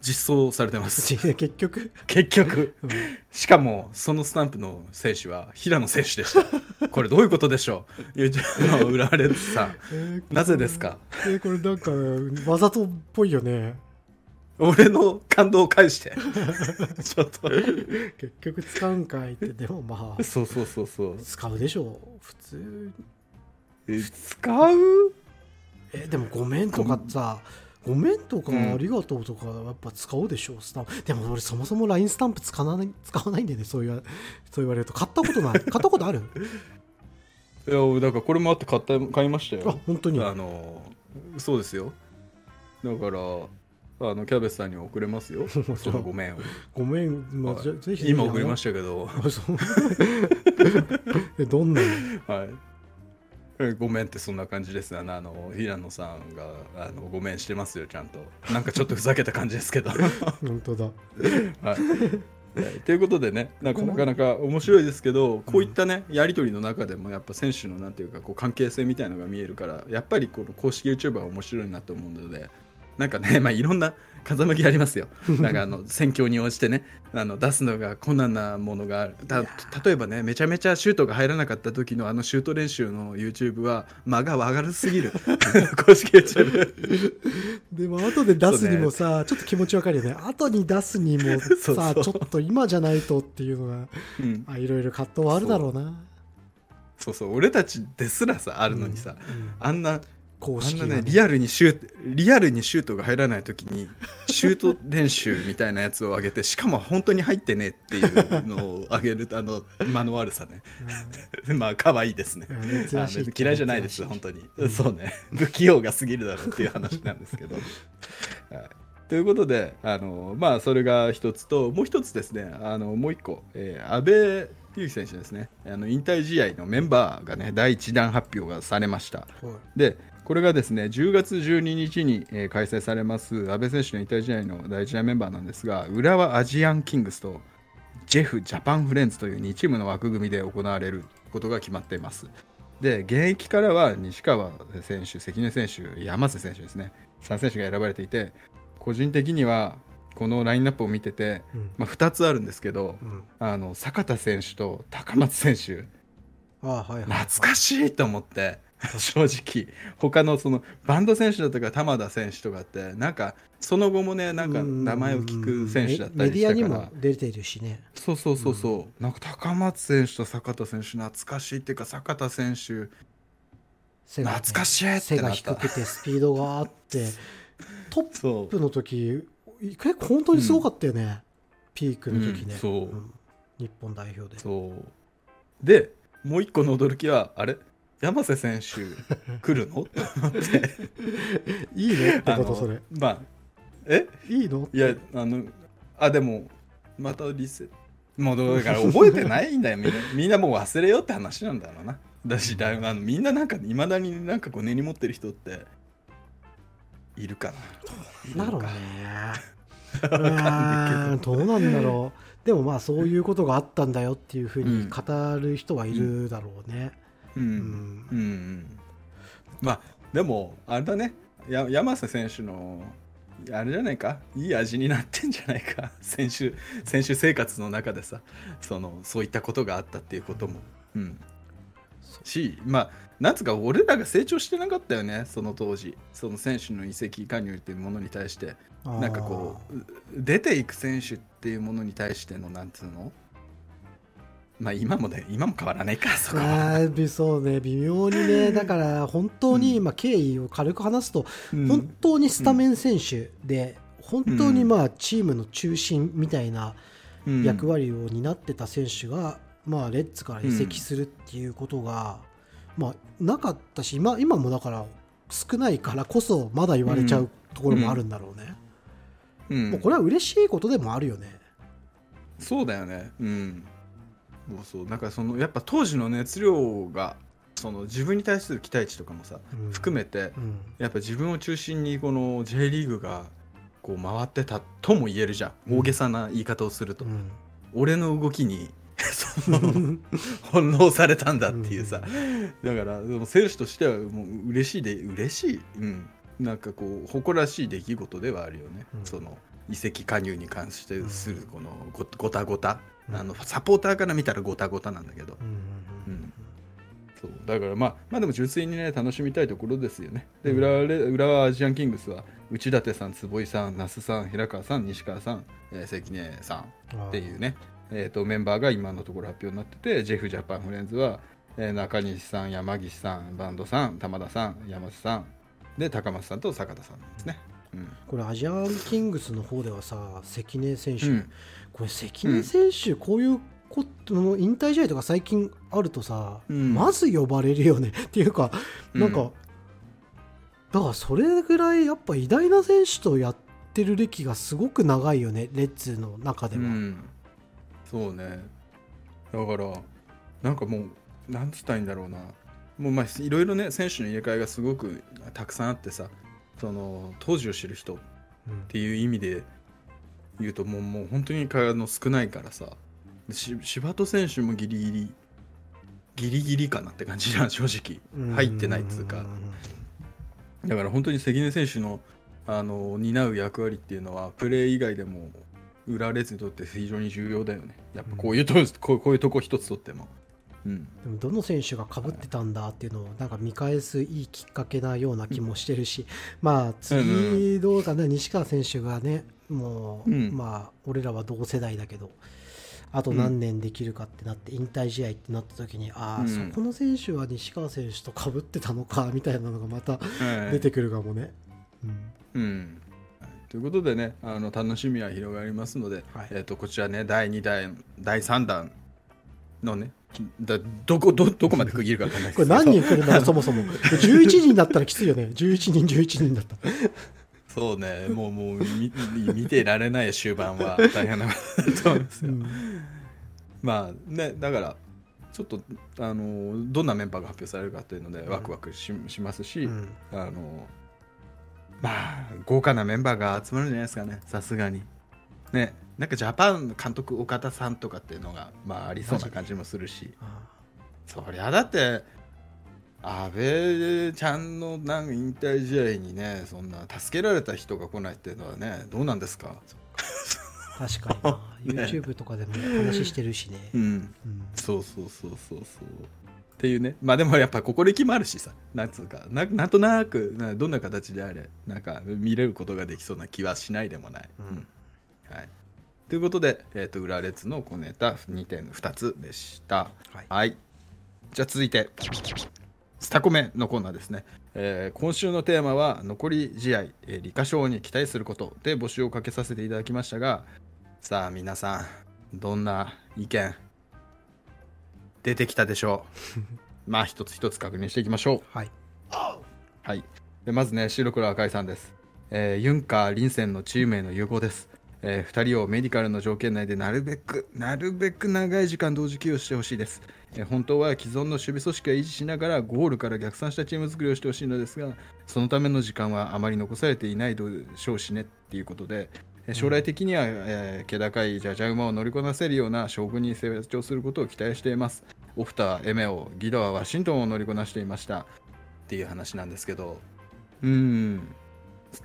実装されてます。結局、結局。うん。しかもそのスタンプの選手は平野選手でした。これどういうことでしょう？YouTube の浦和レッズさん。えーなぜですか？えーこれなんかわざとっぽいよね。俺の感動を返して。ちょっと。結局使うんかいってでもまあ。そうそうそうそう。使うでしょう。普通え使う？えでもごめんとかさごめんとかうんありがとうとかやっぱ使うでしょスタンプ。でも俺そもそも LINE スタンプ使わない使わないんだよねそう言わそう言われると。買ったことない。買ったことある？いやだからこれもあって買った買いましたあよ本当に？あのそうですよ。だからあのキャベツさんには送れますよ。そのごめんを。ごめん、まあ、ぜひ今送りまししたけど。どんなの？はい。えごめんってそんな感じですあのあの平野さんがあのごめんしてますよちゃんと。なんかちょっとふざけた感じですけど。本当だ。はい。はいということでねなんかなかなか面白いですけどこういったねやり取りの中でもやっぱ選手のなんていうかこう関係性みたいなのが見えるからやっぱりこの公式 YouTuber は面白いなと思うのでなんかね、まあ、いろんな風向きありますよ。なんかあの戦況に応じてねあの出すのが困難なものがある。た例えばねめちゃめちゃシュートが入らなかった時のあのシュート練習の YouTube は間が上がるすぎる。公式 YouTube でも後で出すにもさ、ね、ちょっと気持ちわかるよね。後に出すにもさちょっと今じゃないとっていうのが、うん、あいろいろ葛藤はあるだろうな。そう。そう。俺たちですらさあるのにさ、うん。うん、あんな公式、ね、あんなねリアルにシュートリアルにシュートが入らない時に シュート練習みたいなやつを上げてしかも本当に入ってねっていうのを上げるあの間の悪さね、うん、まあ可愛いですね。嫌いじゃないです本当に、うん、そうね。不器用が過ぎるだろうっていう話なんですけど、はい、ということであのまあそれが一つともう一つですねあのもう一個、えー、安倍優選手ですね。あの引退試合のメンバーがね第1弾発表がされました、はい、でこれがですね10月12日に、えー、開催されます阿部選手の引退試合の第1弾メンバーなんですが浦和アジアンキングスとジェフジャパンフレンズという2チームの枠組みで行われることが決まっています。で現役からは西川選手関根選手山瀬選手ですね。3選手が選ばれていて個人的にはこのラインナップを見てて、うん、まあ、2つあるんですけど、うん、あの坂田選手と高松選手。あはいはい、懐かしいと思って 正直。他のそのバンド選手だとか玉田選手とかってなんかその後もねなんか名前を聞く選手だったりしたから。メディアにも出てるしね。そうそうそうそう、うん、なんか高松選手と坂田選手懐かしいっていうか坂田選手懐かしいって背が低くてスピードがあってトップの時結構本当にすごかったよね、うん、ピークの時ね、うん、そう、日本代表で。そう。でもう一個の驚きはあれ？山瀬選手来るの？って思っていいのってことそれ。まあえ？いいの？いやあのあでもまたリセもうだから覚えてないんだよ。みんなみんなもう忘れようって話なんだろうな。だしだあのみんななんかいまだになんかこう根に持ってる人っているかな。だろうね。ど。うなんだろう。でもまあそういうことがあったんだよっていうふうに語る人はいるだろうね、うんうん、うん、まあでもあれだね。や山瀬選手のあれじゃないか？いい味になってんじゃないか？選手選手生活の中でさ。そのそういったことがあったっていうことも、うん、しまあなんつうか俺らが成長してなかったよね。その当時。その選手の移籍加入っていうものに対して。なんかこう出ていく選手っていうものに対してのなんつうの？まあ今もね、今も変わらないか、そこは。そうね、微妙にね、だから本当に、まあ経緯を軽く話すと、本当にスタメン選手で、本当にまあチームの中心みたいな役割を担ってた選手が、まあレッツから移籍するっていうことが、まあなかったし、今今もだから少ないからこそまだ言われちゃうところもあるんだろうね。うん、もうこれは嬉しいことでもあるよね。そうだよね。うん。そうそうなんかそのやっぱ当時の熱量がその自分に対する期待値とかもさ、うん、含めて、うん、やっぱ自分を中心にこの J リーグがこう回ってたとも言えるじゃん、大げさな言い方をすると、俺の動きに 翻弄されたんだっていうさ、だからでも選手としてはもう嬉しいで嬉しい、うん、なんかこう誇らしい出来事ではあるよね、その移籍加入に関してするこのごごたごたあのサポーターから見たらごたごたなんだけど、うんそう。だからまあまあでも純粋にね楽しみたいところですよね。で浦和浦和アジアンキングスは内館さん坪井さん那須さん平川さん西川さん、えー、関根さんっていうね。えーと、メンバーが今のところ発表になっててジェフジャパンフレンズは、えー、中西さん山岸さんバンドさん玉田さん山瀬さん。で高松さんと坂田さんですね、うん、これアジアンキングスの方ではさ関根選手、うん、これ関根選手、こういうことの引退試合とか最近あるとさ、うん、まず呼ばれるよね。っていうかなんか、だからそれぐらいやっぱ偉大な選手とやってる歴がすごく長いよねレッツの中では、うん、そうね。だからなんかもうなんつったらいいんだろうな。もうまあいろいろね選手の入れ替えがすごくたくさんあってさその当時を知る人っていう意味で、言うともうもう本当にあの少ないからさ柴戸選手もギリギリギリギリかなって感じじゃん 正直。入ってないっつうか。だから本当に関根選手のあの担う役割っていうのはプレー以外でも浦和レッズにとって非常に重要だよね。やっぱこういうと、うん、こうこういうとこ一つとっても。うん、でもどの選手がかぶってたんだっていうのをなんか見返すいいきっかけなような気もしてるし、まあ次どうかな、西川選手がねもう、まあ俺らは同世代だけどあと何年できるかってなって引退試合ってなった時に、ああ、そこの選手は西川選手とかぶってたのかみたいなのがまた出てくるかもね。うん、うん。ということでねあの楽しみは広がりますので、はい、えー、とこちらね第2弾第3弾のねだどこどどこまで区切るか分かんないこれ何人来るんだ そもそも。11人だったらきついよね。11人11人だったそうね。もうもう見見てられない終盤は大変なことだと思いますよ、うん、まあねだからちょっとあのどんなメンバーが発表されるかっていうのでワクワクし,、しますし、うん、あのまあ豪華なメンバーが集まるんじゃないですかね。さすがに。ねなんかジャパン監督岡田さんとかっていうのが、まあ、ありそうな感じもするし。そりゃだって安倍ちゃんのなんか引退試合にねそんな助けられた人が来ないっていうのはねどうなんですか？確かにな。YouTube とかでも話してるしね、うん、うん、そうそうそうそうそう。っていうね。まあでもやっぱここで決まるしさ。なんつうか。ななんとなくどんな形であれなんか見れることができそうな気はしないでもない、うん、はいということで、えーと、裏列の小ネタ2点2つでした。はい、はい、じゃあ続いて、スタコメのコーナーですね。えー、今週のテーマは、残り試合、えー、理科賞に期待することで募集をかけさせていただきましたが、さあ皆さん、どんな意見出てきたでしょう？まあ一つ一つ確認していきましょう。はい。はい、でまずね、白黒赤井さんです。えー、ユンカー、リンセンのチームへの融合です。えー、2人をメディカルの条件内でなるべくなるべく長い時間同時起用してほしいです、えー、本当は既存の守備組織を維持しながらゴールから逆算したチーム作りをしてほしいのですがそのための時間はあまり残されていないでしょうしねっていうことで将来的には、えー、気高いじゃじゃ馬を乗りこなせるような将軍に成長することを期待しています。オフター、エメオ、ギドはワシントンを乗りこなしていました。っていう話なんですけど。うん。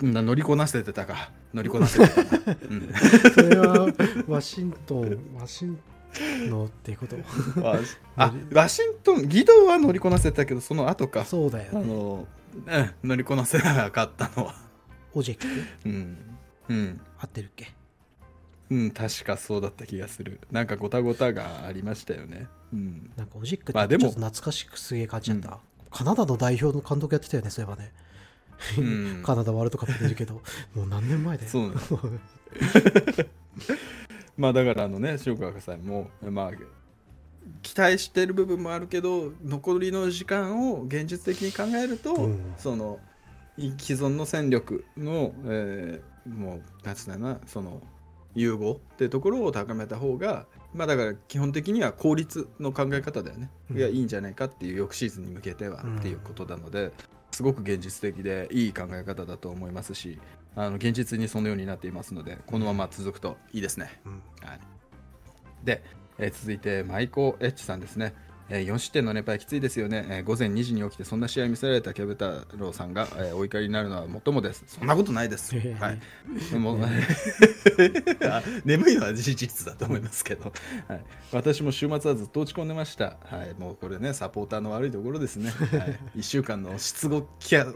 乗りこなせてたか。乗りこなせてた、うん、それはワシントンワシンのっていうこと。あワシントン義堂 は乗りこなせたけどその後か。そうだよ、ね、あの、うん、乗りこなせなかったのは。オジェック？うん。うん。合ってるっけ？うん確かそうだった気がする。なんかごたごたがありましたよね。うん。なんかオジェックってちょっと懐かしくすげえ感じだった、うん、カナダの代表の監督やってたよねそういえばねカナダワールドカップ出るけど もう何年前だよ。そうね まあだからあのね塩川さんもまあ期待してる部分もあるけど残りの時間を現実的に考えると、うん、その既存の戦力の、えー、もうなんつうんだなその融合っていうところを高めた方がまあだから基本的には効率の考え方だよね、うん、いやいいんじゃないかっていう翌シーズンに向けてはっていうことなので、すごく現実的でいい考え方だと思いますしあの現実にそのようになっていますのでこのまま続くといいですね。うん、はい、で、えー、続いてマイコエッチさんですね。えー、4失点の連敗きついですよね、えー、午前2時に起きてそんな試合見せられたキャブ太郎さんが、えー、お怒りになるのはもっともです。そんなことないです、はい、でも 眠いのは事実だと思いますけど、はい、私も週末はずっと落ち込んでました、はい、もうこれねサポーターの悪いところですね、はい、1週間の質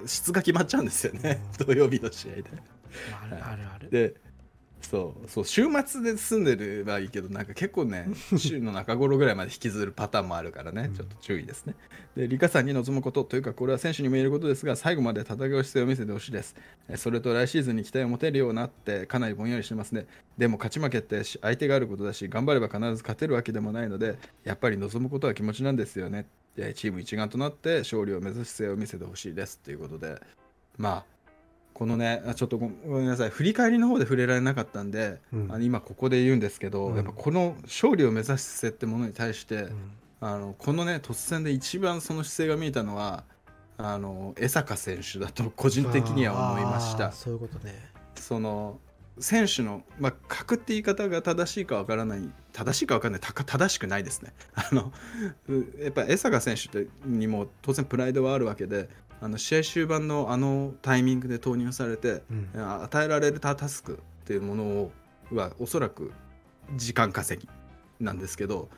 質が決まっちゃうんですよね。土曜日の試合で。あるあるある。でそうそう週末で住んでればいいけどなんか結構ね 週の中頃ぐらいまで引きずるパターンもあるからね。ちょっと注意ですね。でリカさんに望むことというかこれは選手にも言えることですが最後まで戦う姿勢を見せてほしいです。それと来シーズンに期待を持てるようになってかなりぼんやりしてますね。でも勝ち負けって相手があることだし頑張れば必ず勝てるわけでもないのでやっぱり望むことは気持ちなんですよね。チーム一丸となって勝利を目指す姿勢を見せてほしいです。ということでまあこのねちょっとごめんなさい。振り返りの方で触れられなかったんで、うん、あの今ここで言うんですけど、うん、やっぱこの勝利を目指す姿勢ってものに対して、うん、あのこのね突然で一番その姿勢が見えたのはあの江坂選手だと個人的には思いました。そういうことね。その選手の、まあ、格って言い方が正しいかわからない正しいかわからない正しくないですね。あのやっぱ江坂選手にも当然プライドはあるわけであの試合終盤のあのタイミングで投入されて、うん、与えられるタスクっていうものをはおそらく時間稼ぎなんですけど、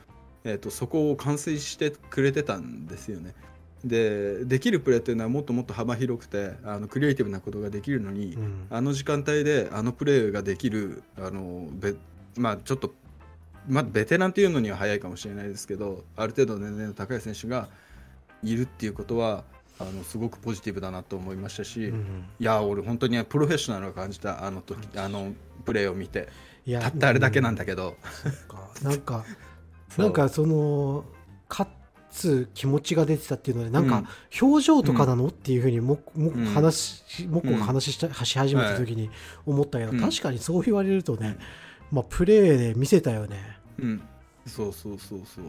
えーと、そこを完遂してくれてたんですよね。でできるプレーっていうのはもっともっと幅広くてあのクリエイティブなことができるのに、うん、あの時間帯であのプレーができるあのべまあちょっと、まあ、ベテランっていうのには早いかもしれないですけどある程度年齢の高い選手がいるっていうことはあのすごくポジティブだなと思いましたし、うん、いや俺本当にプロフェッショナルを感じたあの時あのプレーを見てたったあれだけなんだけど、うん、なんかなんかその勝つ気持ちが出てたっていうのでなんか表情とかなの、っていうふうにもも話もこが話したし始めた時に思ったけど、確かにそう言われるとね、まあ、プレーで見せたよね。うん、そうそうそうそう。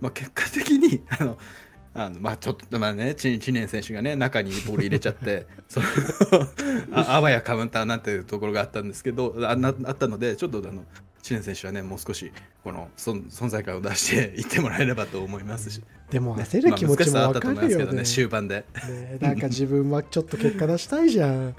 まあ、結果的にあのあのまあちょっとまあね知念選手がね中にボール入れちゃって そのああわやカウンターなんていうところがあったんですけどあなあったのでちょっとあの知念選手はねもう少しこの存存在感を出していってもらえればと思いますし。でも焦る気持ちも分かるよね,、まあ、ね終盤で、ね、なんか自分はちょっと結果出したいじゃん。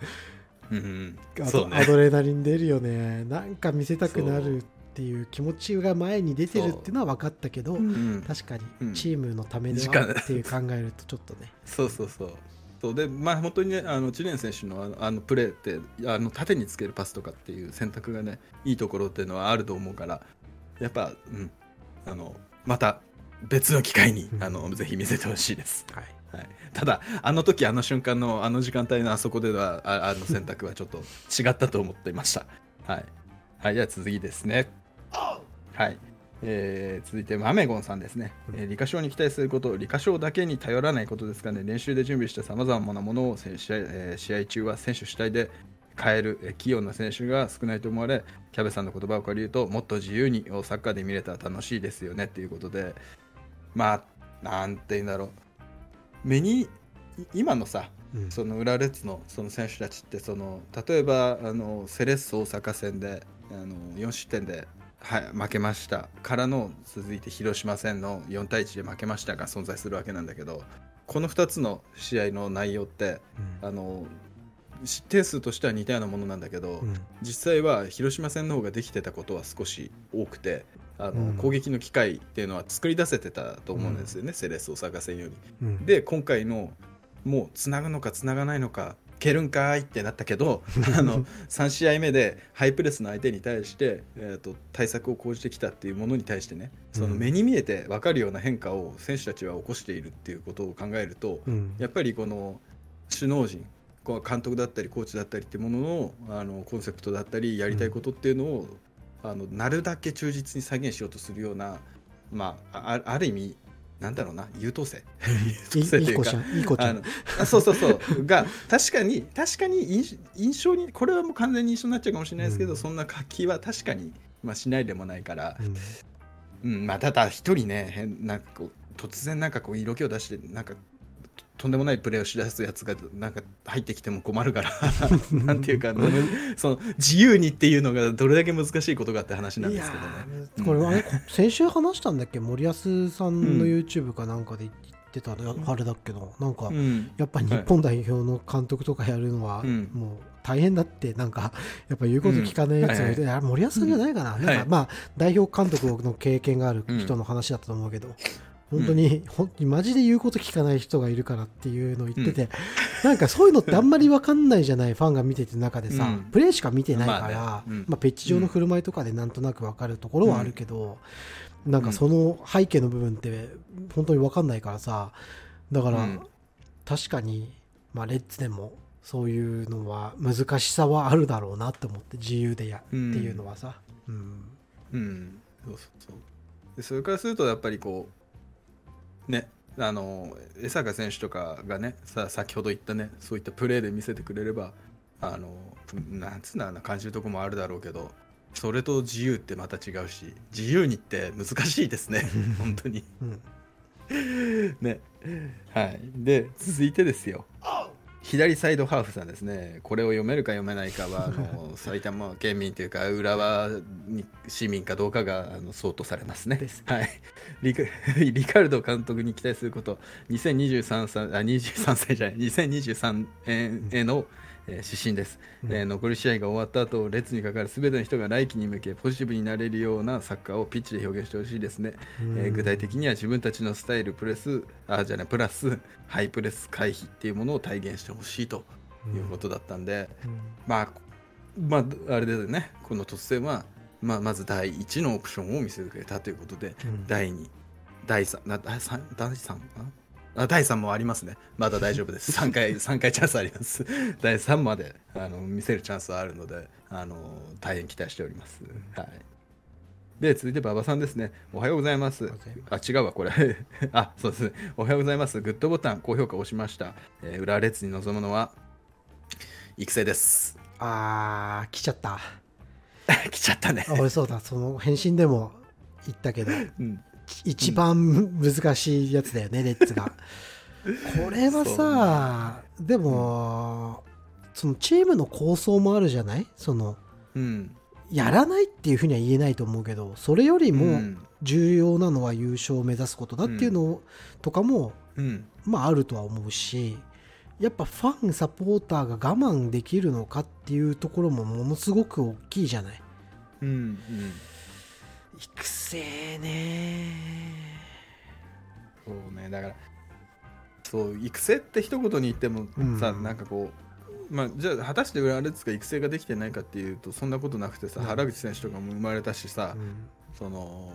うん、そうね、アドレナリン出るよね。なんか見せたくなるっていう気持ちが前に出てるっていうのは分かったけど、うん、確かにチームのためではっていう考えるとちょっとね、そうそうそう。そう。でまあ本当にねあの知念選手のあのプレーってあの縦につけるパスとかっていう選択がねいいところっていうのはあると思うからやっぱ、うん、あのまた別の機会に、あのぜひ見せてほしいです。はい。はい、ただあの時あの瞬間のあの時間帯のあそこではああの選択はちょっと違ったと思っていました。はい、はい、じゃあ次ですね。はい。えー、続いて、マメゴンさんですね、えー、理科賞に期待すること、理科賞だけに頼らないことですかね、練習で準備したさまざまなものを試合,、えー、試合中は選手主体で変える、えー、器用な選手が少ないと思われ、キャベさんの言葉を借りると、もっと自由にサッカーで見れたら楽しいですよね。ということで、まあ、なんて言うんだろう、目に、今のさ、うん、その裏列のその選手たちってその例えばあのセレッソ大阪戦であの4失点ではい、負けました。からの続いて広島戦の4対1で負けましたが存在するわけなんだけどこの2つの試合の内容って、うん、あの失点数としては似たようなものなんだけど、うん、実際は広島戦の方ができてたことは少し多くてあの、うん、攻撃の機会っていうのは作り出せてたと思うんですよね、セレッソ大阪戦より。で今回のもうつなぐのかつながないのか蹴るんかいってなったけど あの3試合目でハイプレスの相手に対して、えーと、対策を講じてきたっていうものに対してねその目に見えて分かるような変化を選手たちは起こしているっていうことを考えると、うん、やっぱりこの首脳陣監督だったりコーチだったりっていうもののあのコンセプトだったりやりたいことっていうのを、うん、あのなるだけ忠実に再現しようとするような、まあ、ある意味なんだろうな優等生？優等生というか。いい子ちゃんそうそうそう。が確かに確かに印象にこれはもう完全に一緒になっちゃうかもしれないですけど、うん、そんな書きは確かに、まあ、しないでもないから、うん、うん、まあ、ただ一人ね変なんかこう突然なんかこう色気を出してなんかとんでもないプレーをしだすやつがなんか入ってきても困るから なんていうかその自由にっていうのがどれだけ難しいことかって話なんですけどね。これは、ね、先週話したんだっけ森保さんの YouTube かなんかで言ってたあれだけどなんか、やっぱ日本代表の監督とかやるのはもう大変だってなんか やっぱ言うこと聞かないやつがいて、うん。はい。はい、森保さんじゃないかな,、なんかまあ代表監督の経験がある人の話だったと思うけど、本当に、本当にマジで言うこと聞かない人がいるからっていうのを言ってて、うん、なんかそういうのってあんまり分かんないじゃないファンが見てて中でさ、うん、プレーしか見てないから、まあ、ね。うん、まあ、ペッチ上の振る舞いとかでなんとなく分かるところはあるけど、うん、なんかその背景の部分って本当に分かんないからさだから、確かに、まあ、レッツでもそういうのは難しさはあるだろうなって思って自由でやっていうのはさ。うん、うん、そうそうそう。でそれからするとやっぱりこうねあの江坂選手とかがねさ先ほど言ったねそういったプレーで見せてくれればあのなんつうな感じるとこもあるだろうけどそれと自由ってまた違うし自由にって難しいですね本当に、ね。はい。で続いてですよ左サイドハーフさんですね、これを読めるか読めないかは、あの埼玉県民というか、浦和に市民かどうかがあの相当されますね。です。はい。リカ、リカルド監督に期待すること、2023歳あ23歳じゃない、2023年への、えー指針です、うん。えー残り試合が終わった後列にかかるすべての人が来季に向けポジティブになれるようなサッカーをピッチで表現してほしいですね、えー具体的には自分たちのスタイルプレスあじゃないプラスハイプレス回避っていうものを体現してほしいということだったんで、うん。まあまああれですね。この突然は、まあ、まず第1のオプションを見せてくれたということで、うん。第2第3な第3第3かな？あ第3もありますね。まだ大丈夫です。3回 三回チャンスあります。第3まであの見せるチャンスはあるのであの大変期待しております、はい。で続いて馬場さんですね。おはようございます。おはようございあ違うわこれ。あそうですね。おはようございます。グッドボタン高評価押しました、えー、浦和レッズに臨むのは育成です。あー来ちゃった。来ちゃったね。あ俺そうだ。その返信でも言ったけど。うん一番難しいやつだよね、レッツが。これはさでもそのチームの構想もあるじゃない？そのうん。やらないっていうふうには言えないと思うけどそれよりもうん。重要なのは優勝を目指すことだっていうのとかも、うん。まああるとは思うしやっぱファンサポーターが我慢できるのかっていうところもものすごく大きいじゃない？うんうん育成ね。そうねだからそう育成って一言に言ってもさ、うん。なんかこうまあじゃあ果たして浦和レッズが育成ができてないかっていうとそんなことなくてさ、うん。原口選手とかも生まれたしさ、うん。その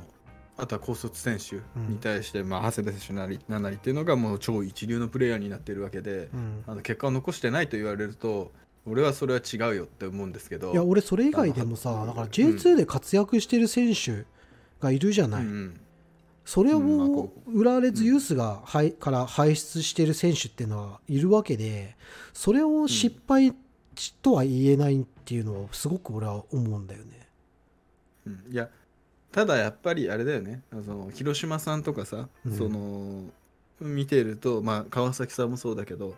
あとは高卒選手に対して、まあ、長谷部選手なりなんなりっていうのがもう超一流のプレイヤーになってるわけで、うん。あの結果を残してないと言われると俺はそれは違うよって思うんですけど。いや俺それ以外でもさだから J2 で活躍してる選手がいるじゃない、うん。それを浦和レッズユースが、はいから輩出してる選手っていうのはいるわけでそれを失敗とは言えないっていうのはすごく俺は思うんだよね。うん。いやただやっぱりあれだよね。あの広島さんとかさ、うん。その見てると、まあ、川崎さんもそうだけど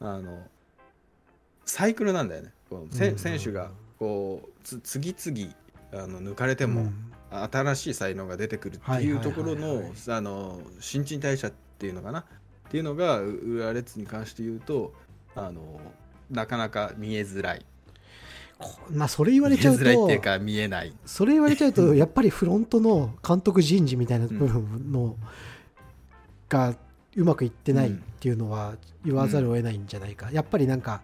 あのサイクルなんだよね。こうせうん。選手がこうつ次々あの抜かれても、うん。新しい才能が出てくるっていうところのあの新陳代謝っていうのかな？っていうのがう浦和レッズに関して言うとあのなかなか見えづらい。こまあそれ言われちゃうとづらいっていうか見えない。それ言われちゃうと やっぱりフロントの監督人事みたいな部分のがうまくいってないっていうのは言わざるを得ないんじゃないか、やっぱりなんか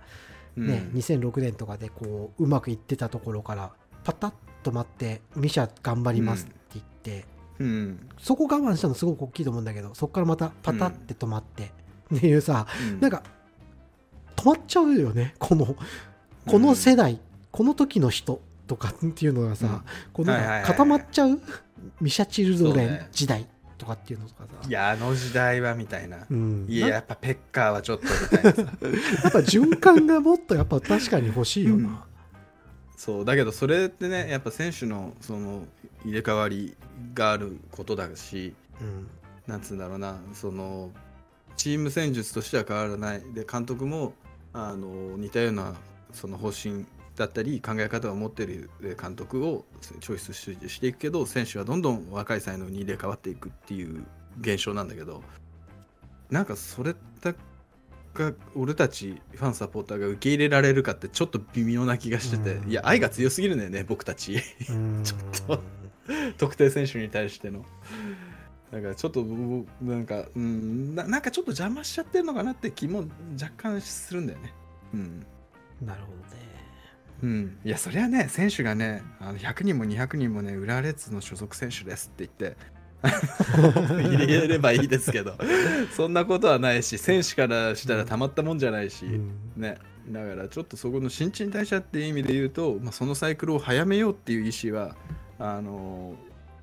ね、うん。2006年とかでこううまくいってたところからパタッと待ってミシャ頑張りますって言って、うん。そこ我慢したのすごく大きいと思うんだけどそこからまたパタって止まって、っていうさうん。なんか止まっちゃうよねこのこの世代、この時の人とかっていうのがさ、こうなんかはいはいはい固まっちゃうミシャ・チルドレン時代とかっていうのとかさ。いやあの時代はみたいな、うん、いやなやっぱペッカーはちょっとみたいなさ。やっぱ循環がもっとやっぱ確かに欲しいよな、そうだけどそれってねやっぱ選手のその入れ替わりがあることだしうん。なんつうんだろうな。そのチーム戦術としては変わらない。で監督もあの似たようなその方針だったり考え方を持っている監督をチョイスししていくけど選手はどんどん若い才能に入れ替わっていくっていう現象なんだけどなんかそれだが俺たちファンサポーターが受け入れられるかってちょっと微妙な気がしててうん。いや愛が強すぎるんだよね僕たち。うん。ちょっと特定選手に対しての。だからちょっと僕なんか、うん、ななんかちょっと邪魔しちゃってるのかなって気も若干するんだよね。うん。なるほどねうん、いやそりゃね選手がねあの100人も200人もね浦和レッズの所属選手ですって言って。入れればいいですけど。そんなことはないし選手からしたらたまったもんじゃないし、うん。ね、だからちょっとそこの新陳代謝っていう意味で言うと、まあ、そのサイクルを早めようっていう意思はあの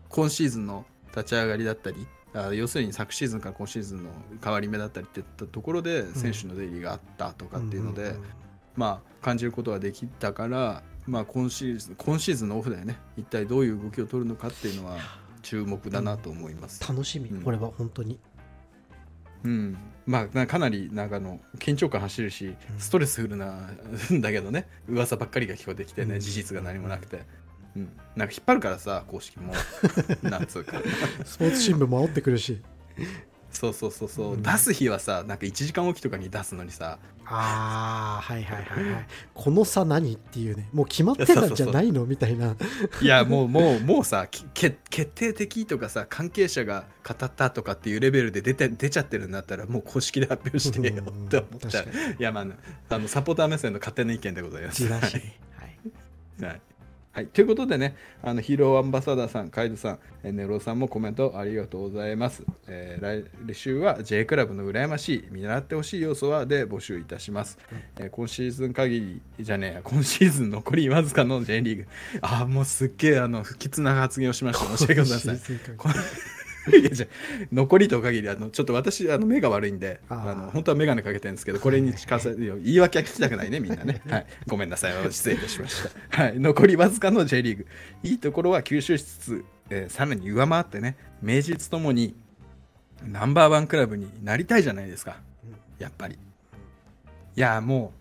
今シーズンの立ち上がりだったりあ要するに昨シーズンから今シーズンの変わり目だったりっていったところで選手の出入りがあったとかっていうので、んんんまあ、感じることができたから、まあ、今シーズン今シーズンのオフだよね。一体どういう動きを取るのかっていうのは注目だなと思います。楽しみ、うん。これは本当に。うん。まあかなりなんかの緊張感走るしストレスフルなんだけどね。噂ばっかりが聞こえてきてね、事実が何もなくて。うん、なんか引っ張るからさ公式も。なんつうか。スポーツ新聞も煽ってくるしそうそうそうそう、うん、出す日はさなんか1時間おきとかに出すのにさ。ああはいはいはいはい。この差何っていうね。もう決まってたんじゃないのみたいな。いやもうもうもうさ決定的とかさ関係者が語ったとかっていうレベルで出て出ちゃってるんだったらもう公式で発表してよって思っちゃういやまああのサポーター目線の勝手な意見でございます。はい、はい はい、ということでね、あのヒーローアンバサダーさん、カイドさん、えネロさんもコメントありがとうございます。えー、来週は J クラブの羨ましい、見習ってほしい要素はで募集いたします。えー、今シーズン限りじゃねえや、今シーズン残りわずかの J リーグ。ああ、もうすっげえあの不吉な発言をしました。申し訳ございません。いやじゃ残りと限りあのちょっと私あの目が悪いんであの本当は眼鏡かけてるんですけどこれに近さ言い訳は聞きたくないねみんなね、はい、ごめんなさい失礼いたしました、はい、残りわずかの J リーグ。いいところは吸収しつつ、えー、さらに上回ってね名実ともにナンバーワンクラブになりたいじゃないですか。やっぱり。いやも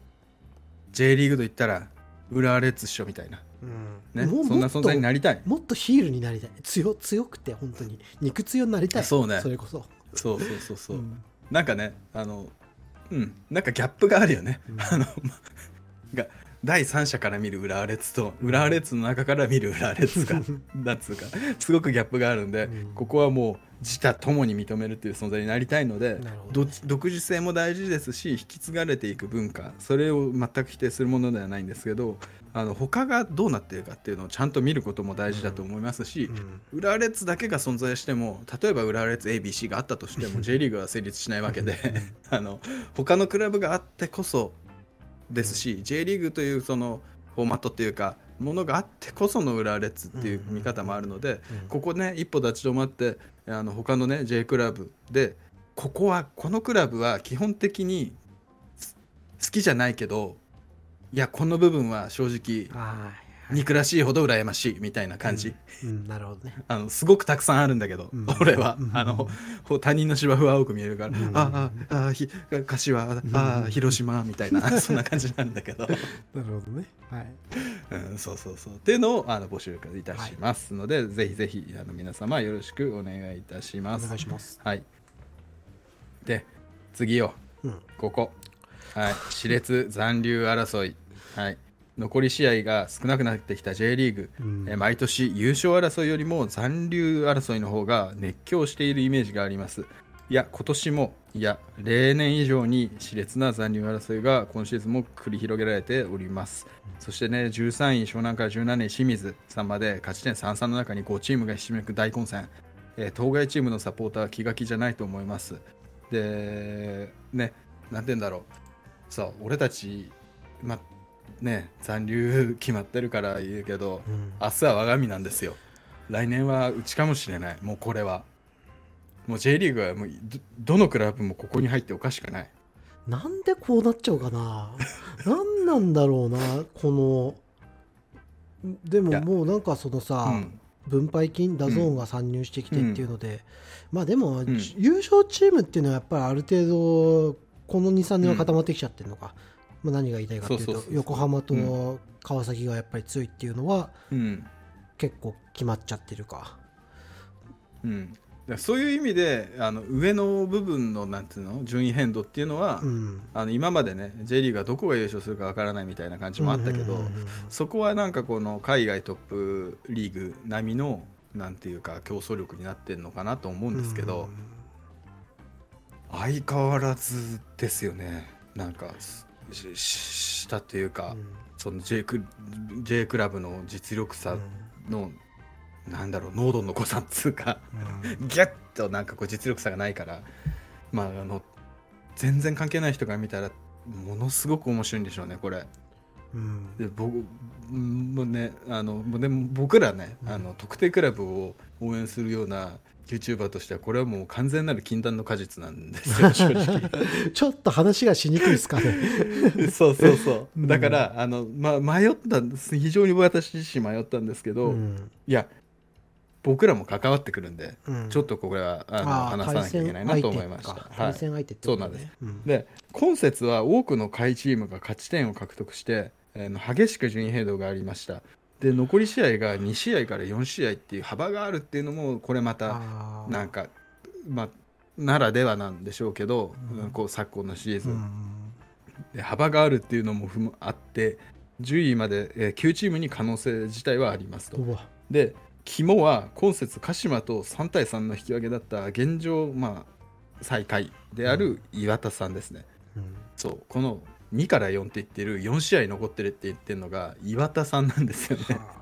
う J リーグといったら浦和レッズっしょみたいなね、そんな存在になりたい。もっとヒールになりたい。強強くて本当に。肉強になりたい。そうね。それこそ。そうそうそうそう、うん、なんかねあのうん。なんかギャップがあるよね、うん、あのが第三者から見る浦和レッズと浦和レッズの中から見る浦和レッズが なんつうかすごくギャップがあるんで、うん、ここはもう自他ともに認めるっていう存在になりたいので、ね、独自性も大事ですし引き継がれていく文化それを全く否定するものではないんですけどあの他がどうなっているかっていうのをちゃんと見ることも大事だと思いますし、うん、浦和レッズだけが存在しても例えば浦和レッズ ABC があったとしても J リーグは成立しないわけで あの他のクラブがあってこそですし J リーグというそのフォーマットっていうかものがあってこその浦和レッズっていう見方もあるのでここね一歩立ち止まってあの他のね J クラブでここはこのクラブは基本的に好きじゃないけどいやこの部分は正直憎らしいほど羨ましいみたいな感じ、うん、うん、なるほどね。あのすごくたくさんあるんだけど、うん、俺は、うん、あの他人の芝生は青く見えるから、うん、あああひ柏ああ広島みたいな そんな感じなんだけど。なるほどね。はい、うん、そうそうそう。っていうのをあの募集いたしますので、はい、ぜひぜひあの皆様よろしくお願いいたします。お願いします。はい。で次よ、ここ。はい、熾烈残留争い、はい、残り試合が少なくなってきた J リーグ、うん、え毎年優勝争いよりも残留争いの方が熱狂しているイメージがあります。いや、今年も、いや、例年以上に熾烈な残留争いが今シーズンも繰り広げられております。そしてね、13位湘南から17位清水さんまで勝ち点3-3の中に5チームがひしめく大混戦。えー、当該チームのサポーターは気が気じゃないと思います。で、ね、なんて言うんだろう。さあ俺たち、まね、残留決まってるから言うけど、うん、明日は我が身なんですよ。来年はうちかもしれない。もうこれは。もう J リーグはもうどのクラブもここに入っておかしくない。なんでこうなっちゃうかな。何なんだろうなこの。でももうなんかそのさ、うん、分配金 DAZN が参入してきてっていうので、うん、まあでも、優勝チームっていうのはやっぱりある程度この23年は固まってきちゃってるのか、まあ、何が言いたいかというと横浜と川崎がやっぱり強いっていうのは、結構決まっちゃってるか。うん、そういう意味であの上の部分のなんていうの順位変動っていうのは、うん、あの今までね J リーグがどこが優勝するかわからないみたいな感じもあったけど、そこはなんかこの海外トップリーグ並みのなんていうか競争力になってるのかなと思うんですけど、うん、相変わらずですよね。なんかしたっていうか、うん、その J ク J クラブの実力差の、うん、なんだろう濃度の誤差っつうか、うん、ギュッとなんかこう実力差がないからまああの全然関係ない人が見たらものすごく面白いんでしょうねこれ。うん、で僕もねあのでも僕らね、あの特定クラブを応援するような YouTuber としてはこれはもう完全なる禁断の果実なんですよ 正直。ちょっと話がしにくいですかね。そうそうそう。だから、うん、あの、ま、迷ったんです。非常に私自身迷ったんですけど、うん、いや僕らも関わってくるんで、うん。ちょっとこれはあの話さなきゃいけないなと思いました。対戦相手ってことね。そうなんです。うん。で今節は多くの下位チームが勝ち点を獲得して、えー激しく順位変動がありましたで残り試合が2試合から4試合っていう幅があるっていうのもこれまたなんかまあならではなんでしょうけど、うん。うんこう昨今のシーズ。ン、うんで幅があるっていうのもふむあって10位まで、えー9チームに可能性自体はありますと。で肝は今節鹿島と3対3の引き分けだった現状、まあ、最下位である岩田さんですね、うん。そうこの2から4って言ってる4試合残ってるって言ってるのが岩田さんなんですよね。は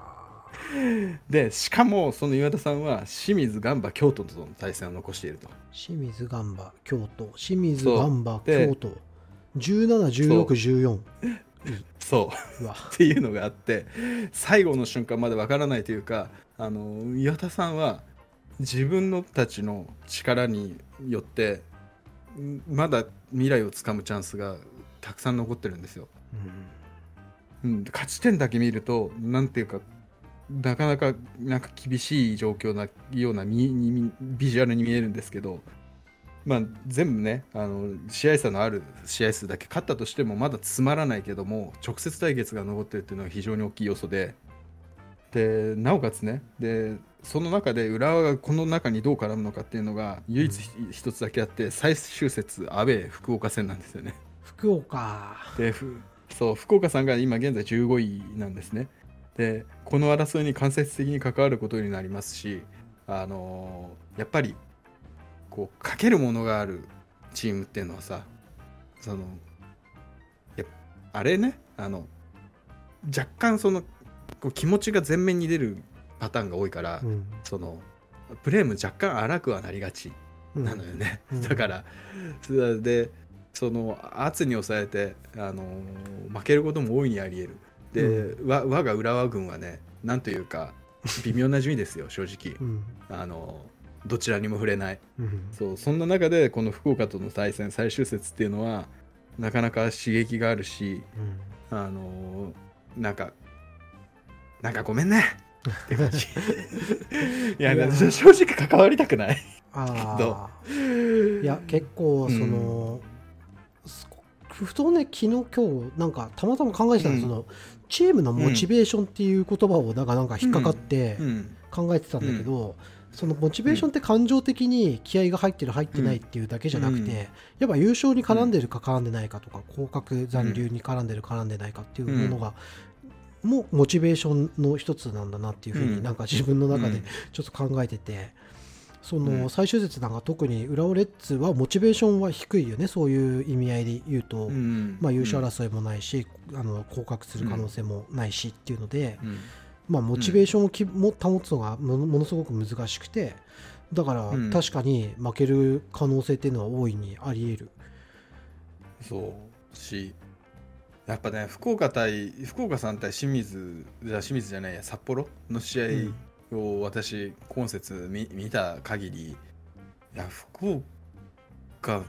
でしかもその岩田さんは清水ガンバ京都との対戦を残していると。清水ガンバ京都。清水ガンバで京都。171614そう。っていうのがあって最後の瞬間までわからないというかあの岩田さんは自分のたちの力によってんまだ未来をつかむチャンスがたくさん残ってるんですよ。うん、勝ち点だけ見るとなんていうかなかなかなんか厳しい状況なようなビジュアルに見えるんですけど、まあ、全部ねあの試合差のある試合数だけ勝ったとしてもまだつまらないけども直接対決が残ってるっていうのは非常に大きい要素ででなおかつねでその中で浦和がこの中にどう絡むのかっていうのが唯一一つだけあって最終節阿部福岡戦なんですよね。福岡。でふそう福岡さんが今現在15位なんですね。でこの争いに間接的に関わることになりますし、あのーやっぱりこうかけるものがあるチームっていうのはさそのやあれねあの若干そのこう気持ちが前面に出るパターンが多いから、うん。そのプレーも若干荒くはなりがちうんなのよね、うん。だからでその圧に抑えて、あのー負けることも大いにあり得る。で、わ我が浦和軍はねなんというか微妙な順位ですよ正直。うん。あのーどちらにも触れない。うん。そうそんな中でこの福岡との対戦最終節っていうのはなかなか刺激があるしあのーなんかなんかごめんね。って感じ。いや正直関わりたくない。あどあいや結構その、すふとね昨日今日なんかたまたま考えてたの、うん。そのチームのモチベーションっていう言葉をなんかなんか引っかかってうん。考えてたんだけど、そのモチベーションって感情的に気合が入ってる入ってないっていうだけじゃなくて、うん。やっぱ優勝に絡んでるか絡んでないかとか降格残留に絡んでる絡んでないかっていうものが、もモチベーションの一つなんだなっていうふううん。になんか自分の中でうん。ちょっと考えてて、そうん。の最終節なんか特に浦和レッズはモチベーションは低いよねそういう意味合いで言うと、うん。まあ、優勝争いもないし、あの降格する可能性もないしっていうので、うん。まあ、モチベーションをきも保つのがものすごく難しくて。だからうん。確かに負ける可能性っていうのは大いにあり得る、そうしやっぱね福岡対福岡さん対清水じゃ清水じゃないや札幌の試うん。合を私今節見見た限りいや福岡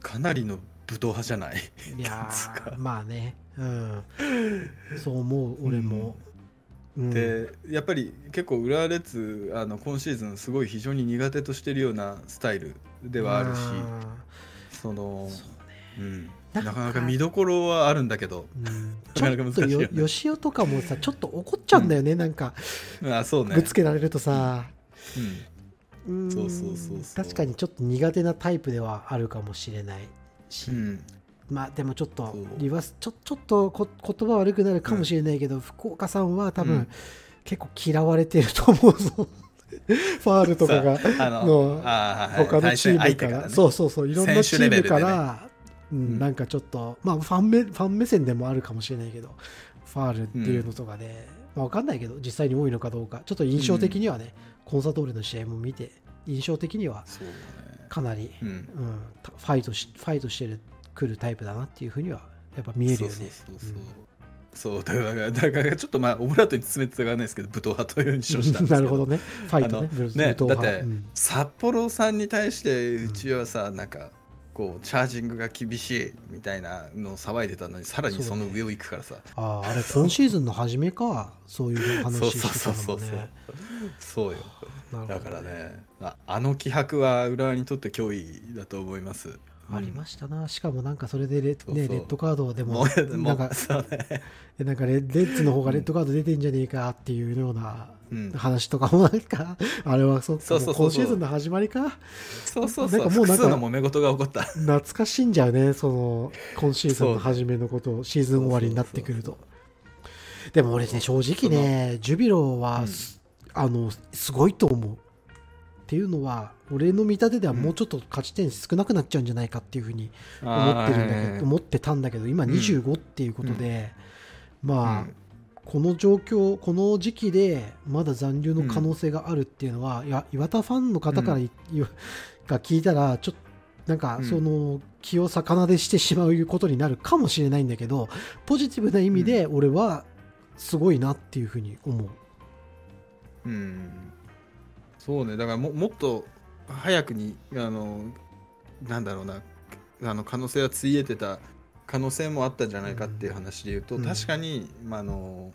かなりの武闘派じゃない？いや まあね。うん。そう思う俺も、うん。でやっぱり結構浦和レッズあの今シーズンすごい非常に苦手としてるようなスタイルではあるしそのそううん、なんかなか見どころはあるんだけど。うん。なかなか難しいよね。ちょっとよ吉尾とかもさちょっと怒っちゃうんだよね、なんかあそうね。ぶつけられるとさ、うん。うん。そうそうそうそう。確かにちょっと苦手なタイプではあるかもしれないし、うん。まあでもちょっとリバースちょちょっとこ言葉悪くなるかもしれないけど、福岡さんは多分、うん。結構嫌われてると思うぞ。ファールとかが。の他のチームか、ら。そうそうそう。いろんなチームから、うん。うんなんかちょっとまあファン目ファン目線でもあるかもしれないけどファールっていうのとかで、まあ、分かんないけど実際に多いのかどうか。ちょっと印象的にはね、コンサドーレの試合も見て印象的にはかなり、うん。うん、ファイトしファイトしてるくるタイプだなっていうふうにはやっぱ見えるよね。そうだからだからちょっとまあオブラートに詰めてたがないですけど武闘派というに称したんですけ なるほどね。ファイトね。ねだってうん。札幌さんに対してうちはさ、なんかこうチャージングが厳しいみたいなのを騒いでたのにさらにその上を行くからさ。あああれ今シーズンの初めかそういう話そうしてそうたそうそう。そうのもねそうよだからねああの気迫は浦和にとって脅威だと思います。ありましたな。しかもなんかそれでレ,、そうそう。ね、レッドカードでももうもなんかうそうね。えなんかレレッズの方がレッドカード出てんじゃねえかっていうようなうん話とかもなんか、あれはそそうそう今シーズンの始まりかそうそうそう。なんかもうなんかの揉め事が起こった。懐かしいんじゃうねその今シーズンの初めのことをシーズン終わりになってくると。でも俺ね正直ねジュビロはす、あのすごいと思う。っていうのは俺の見立てではもうちょっと勝ち点少なくなっちゃうんじゃないかっていうふうに思ってるんだけど、思ってたんだけど今うん25っていうことで、まあ、うんこの状況この時期でまだ残留の可能性があるっていうのは、いや岩田ファンの方からい、が聞いたらちょっとなんかうん。その気を逆なでしてしまうことになるかもしれないんだけどポジティブな意味で俺はすごいなっていうふうに思う。うん。そうね。だからももっと早くにあのなんだろうなあの可能性はついえてた可能性もあったんじゃないかっていう話で言うと、うん。確かに、まあ、あの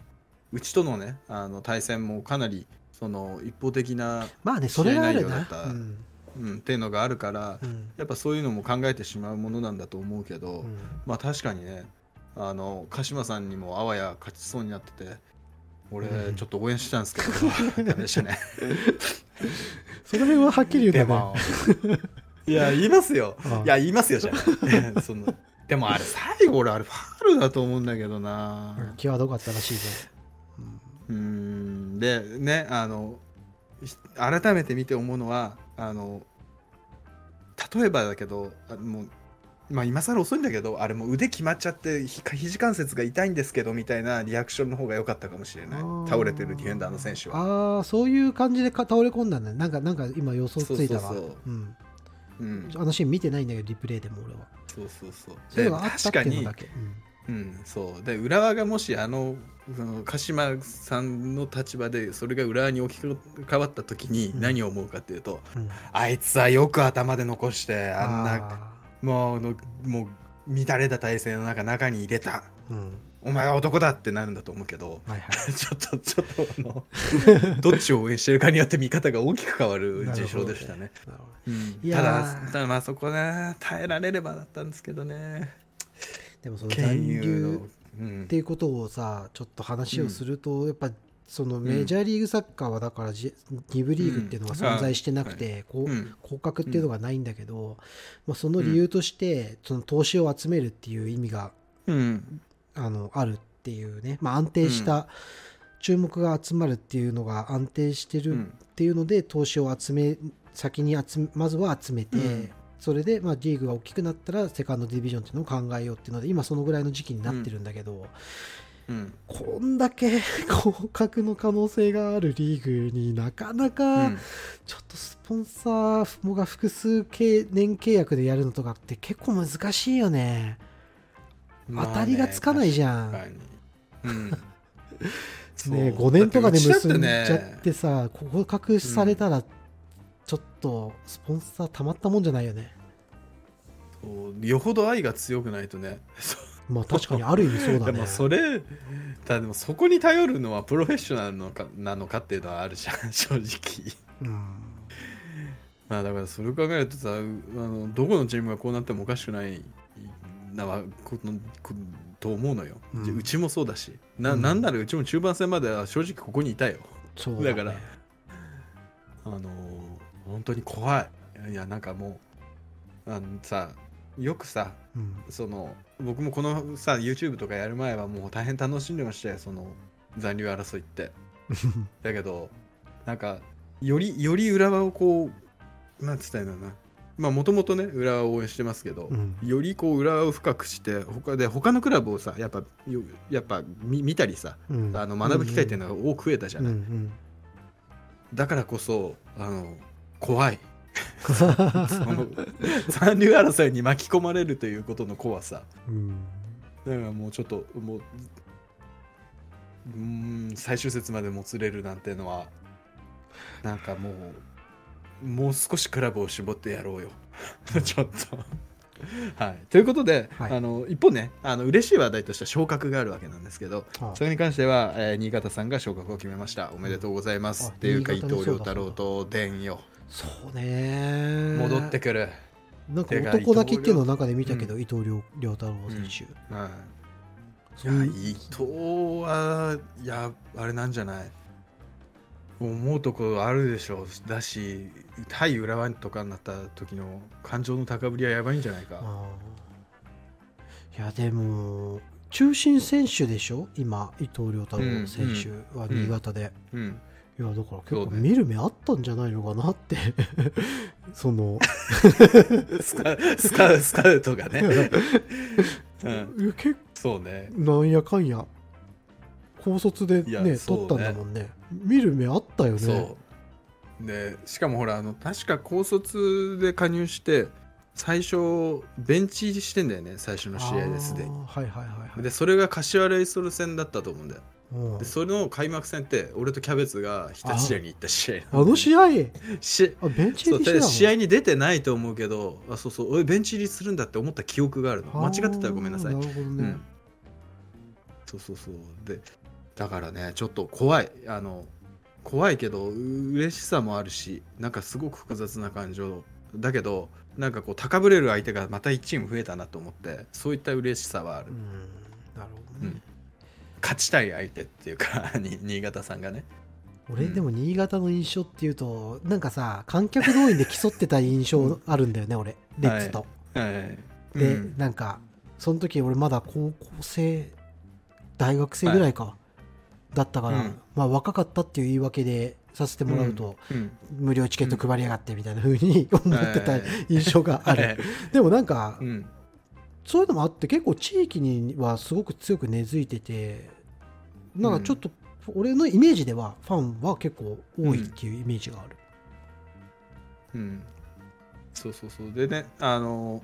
うちとのねあの対戦もかなりその一方的な、まあねそれがあるな。試合内容だったうん。うん、っていうのがあるからうん。やっぱそういうのも考えてしまうものなんだと思うけど、うん。まあ確かにねあの鹿島さんにもあわや勝ちそうになってて俺うん。ちょっと応援したんですけど、ダメでしたね。その辺ははっきり言でうとね。もいや言いますよ。ああいや言いますよじゃない そのでもあれ 最後俺あれファールだと思うんだけどな。際どかったらしいね。うん。うん。でねあのひ改めて見て思うのはあの例えばだけどあもうまあ今更遅いんだけどあれもう腕決まっちゃってひ肘関節が痛いんですけどみたいなリアクションの方が良かったかもしれない。倒れてるディフェンダーの選手は。ああそういう感じでか倒れ込んだんだね。なんかなんか今予想ついたわ。そうそうそう。うんうん。あのシーン見てないんだけどリプレイでも俺は。そうそうそう。そういうのがあったっていうのだけ、うん、そう。で浦和がもしあのその鹿島さんの立場でそれが浦和に置き換わった時にうん。何を思うかっていうと、うん。うんあいつはよく頭で残してあんなあもうのもう乱れた体勢の中中に入れた。ーうんお前は男だってなるんだと思うけどはいはい。ちょっとちょっとあの どっちを応援してるかによって見方が大きく変わる事象でしたね。うん。いやー。ただただまあそこね耐えられればだったんですけどね。でもその残留っていうことをさちょっと話をすると、やっぱそのメジャーリーグサッカーはだからジ2部リーグっていうのが存在してなくて、こううん。降格っていうのがないんだけど、まあ、その理由としてその投資を集めるっていう意味がうんあのあるっていうね、まあ、安定した注目が集まるっていうのが安定してるうん。っていうので投資を集め先に集めまずは集めて、うん。それでまあリーグが大きくなったらセカンドディビジョンっていうのを考えようっていうので今そのぐらいの時期になってるんだけど、うん。こんだけ 降格の可能性があるリーグになかなうかん。ちょっとスポンサーもが複数契年契約でやるのとかって結構難しいよね。当たりがつかないじゃん。うん。ね、5年とかで結んじゃだっててさ、降格されたら、ちょっとスポンサーたまったもんじゃないよね。よほど愛が強くないとね。まあ確かにある意味そうだね。でもそれただでもそこに頼るのはプロフェッショナルのかなのかっていうのはあるじゃん正直。うん、まあだからそれを考えるとさうあのどこのチームがこうなってもおかしくないなわこと思うのよ、ううんちもそうだし。な,、うん。なんならうちも中盤戦までは正直ここにいたよ。そうだ,、からあのー本当に怖い。いやなんかもうあのさよくさうん、その僕もこのさ YouTube とかやる前はもう大変楽しんでましたよ。その残留争いって。だけどなんかよりより浦和をこうなんつったんだろうなまあもともとね浦和を応援してますけど、うん。よりこう浦和を深くして他で他のクラブをさやっぱよやっぱ見見たりさうん。あの学ぶ機会っていうのが多く増えたじゃない、うんうんだからこそあの怖い。その残留争いに巻き込まれるということの怖さ。うん。だからもうちょっともううーん最終節までもつれるなんてのはなんかもうもう少しクラブを絞ってやろうよ。ちょっと。はい、ということで、はい、あの一方ねあの嬉しい話題としては昇格があるわけなんですけど、はあ、それに関しては、えー、新潟さんが昇格を決めました。おめでとうございます、うん、っていうか伊藤亮太郎と伝よ。そうね戻ってくる。なんか男だけっていうのを中で見たけど、伊藤亮太郎選手、うん。はい、いや伊藤はいやあれなんじゃない？思うところあるでしょうだし対浦和とかになった時の感情の高ぶりはやばいんじゃないか。いやでも中心選手でしょ？今伊藤亮太郎選手は新潟で、うん、うん。いやだから結構見る目あったんじゃないのかなって。その。スカスカスカウトがね、うん、結構そうね。なんやかんや高卒でねね。取ったんだもんね見る目あったよね。そう。でしかもほらあの確か高卒で加入して最初ベンチ入りしてんだよね最初の試合ですでに。はいはいはい、はい、でそれが柏レイソル戦だったと思うんだよ。でその開幕戦って俺とキャベツが日立試合に行った試合。あの試合？しあベンチ入りして試合に出てないと思うけどあそうそう俺ベンチ入りするんだって思った記憶があるの。間違ってたらごめんなさい。なるほどね、うん、そうそうそう。でだからねちょっと怖い。あの怖いけど嬉しさもあるしなんかすごく複雑な感情。だけどなんかこう高ぶれる相手がまた1チーム増えたなと思ってそういった嬉しさはある、うん、なるほどね、うん、勝ちたい相手っていうか 新潟さんがね。俺でも新潟の印象っていうと、なんかさ観客動員で競ってた印象あるんだよね、俺。レッツと、はいはい、で、うん、なんかその時俺まだ高校生大学生ぐらいか、だったから、うん、まあ若かったっていう言い訳でさせてもらうと、うん、無料チケット配りやがってみたいなふうに思ってた印象がある、でもなんか、そういうのもあって結構地域にはすごく強く根付いててなんかちょっと俺のイメージではファンは結構多いっていうイメージがある。うん、うん、そうそうそう。でねあの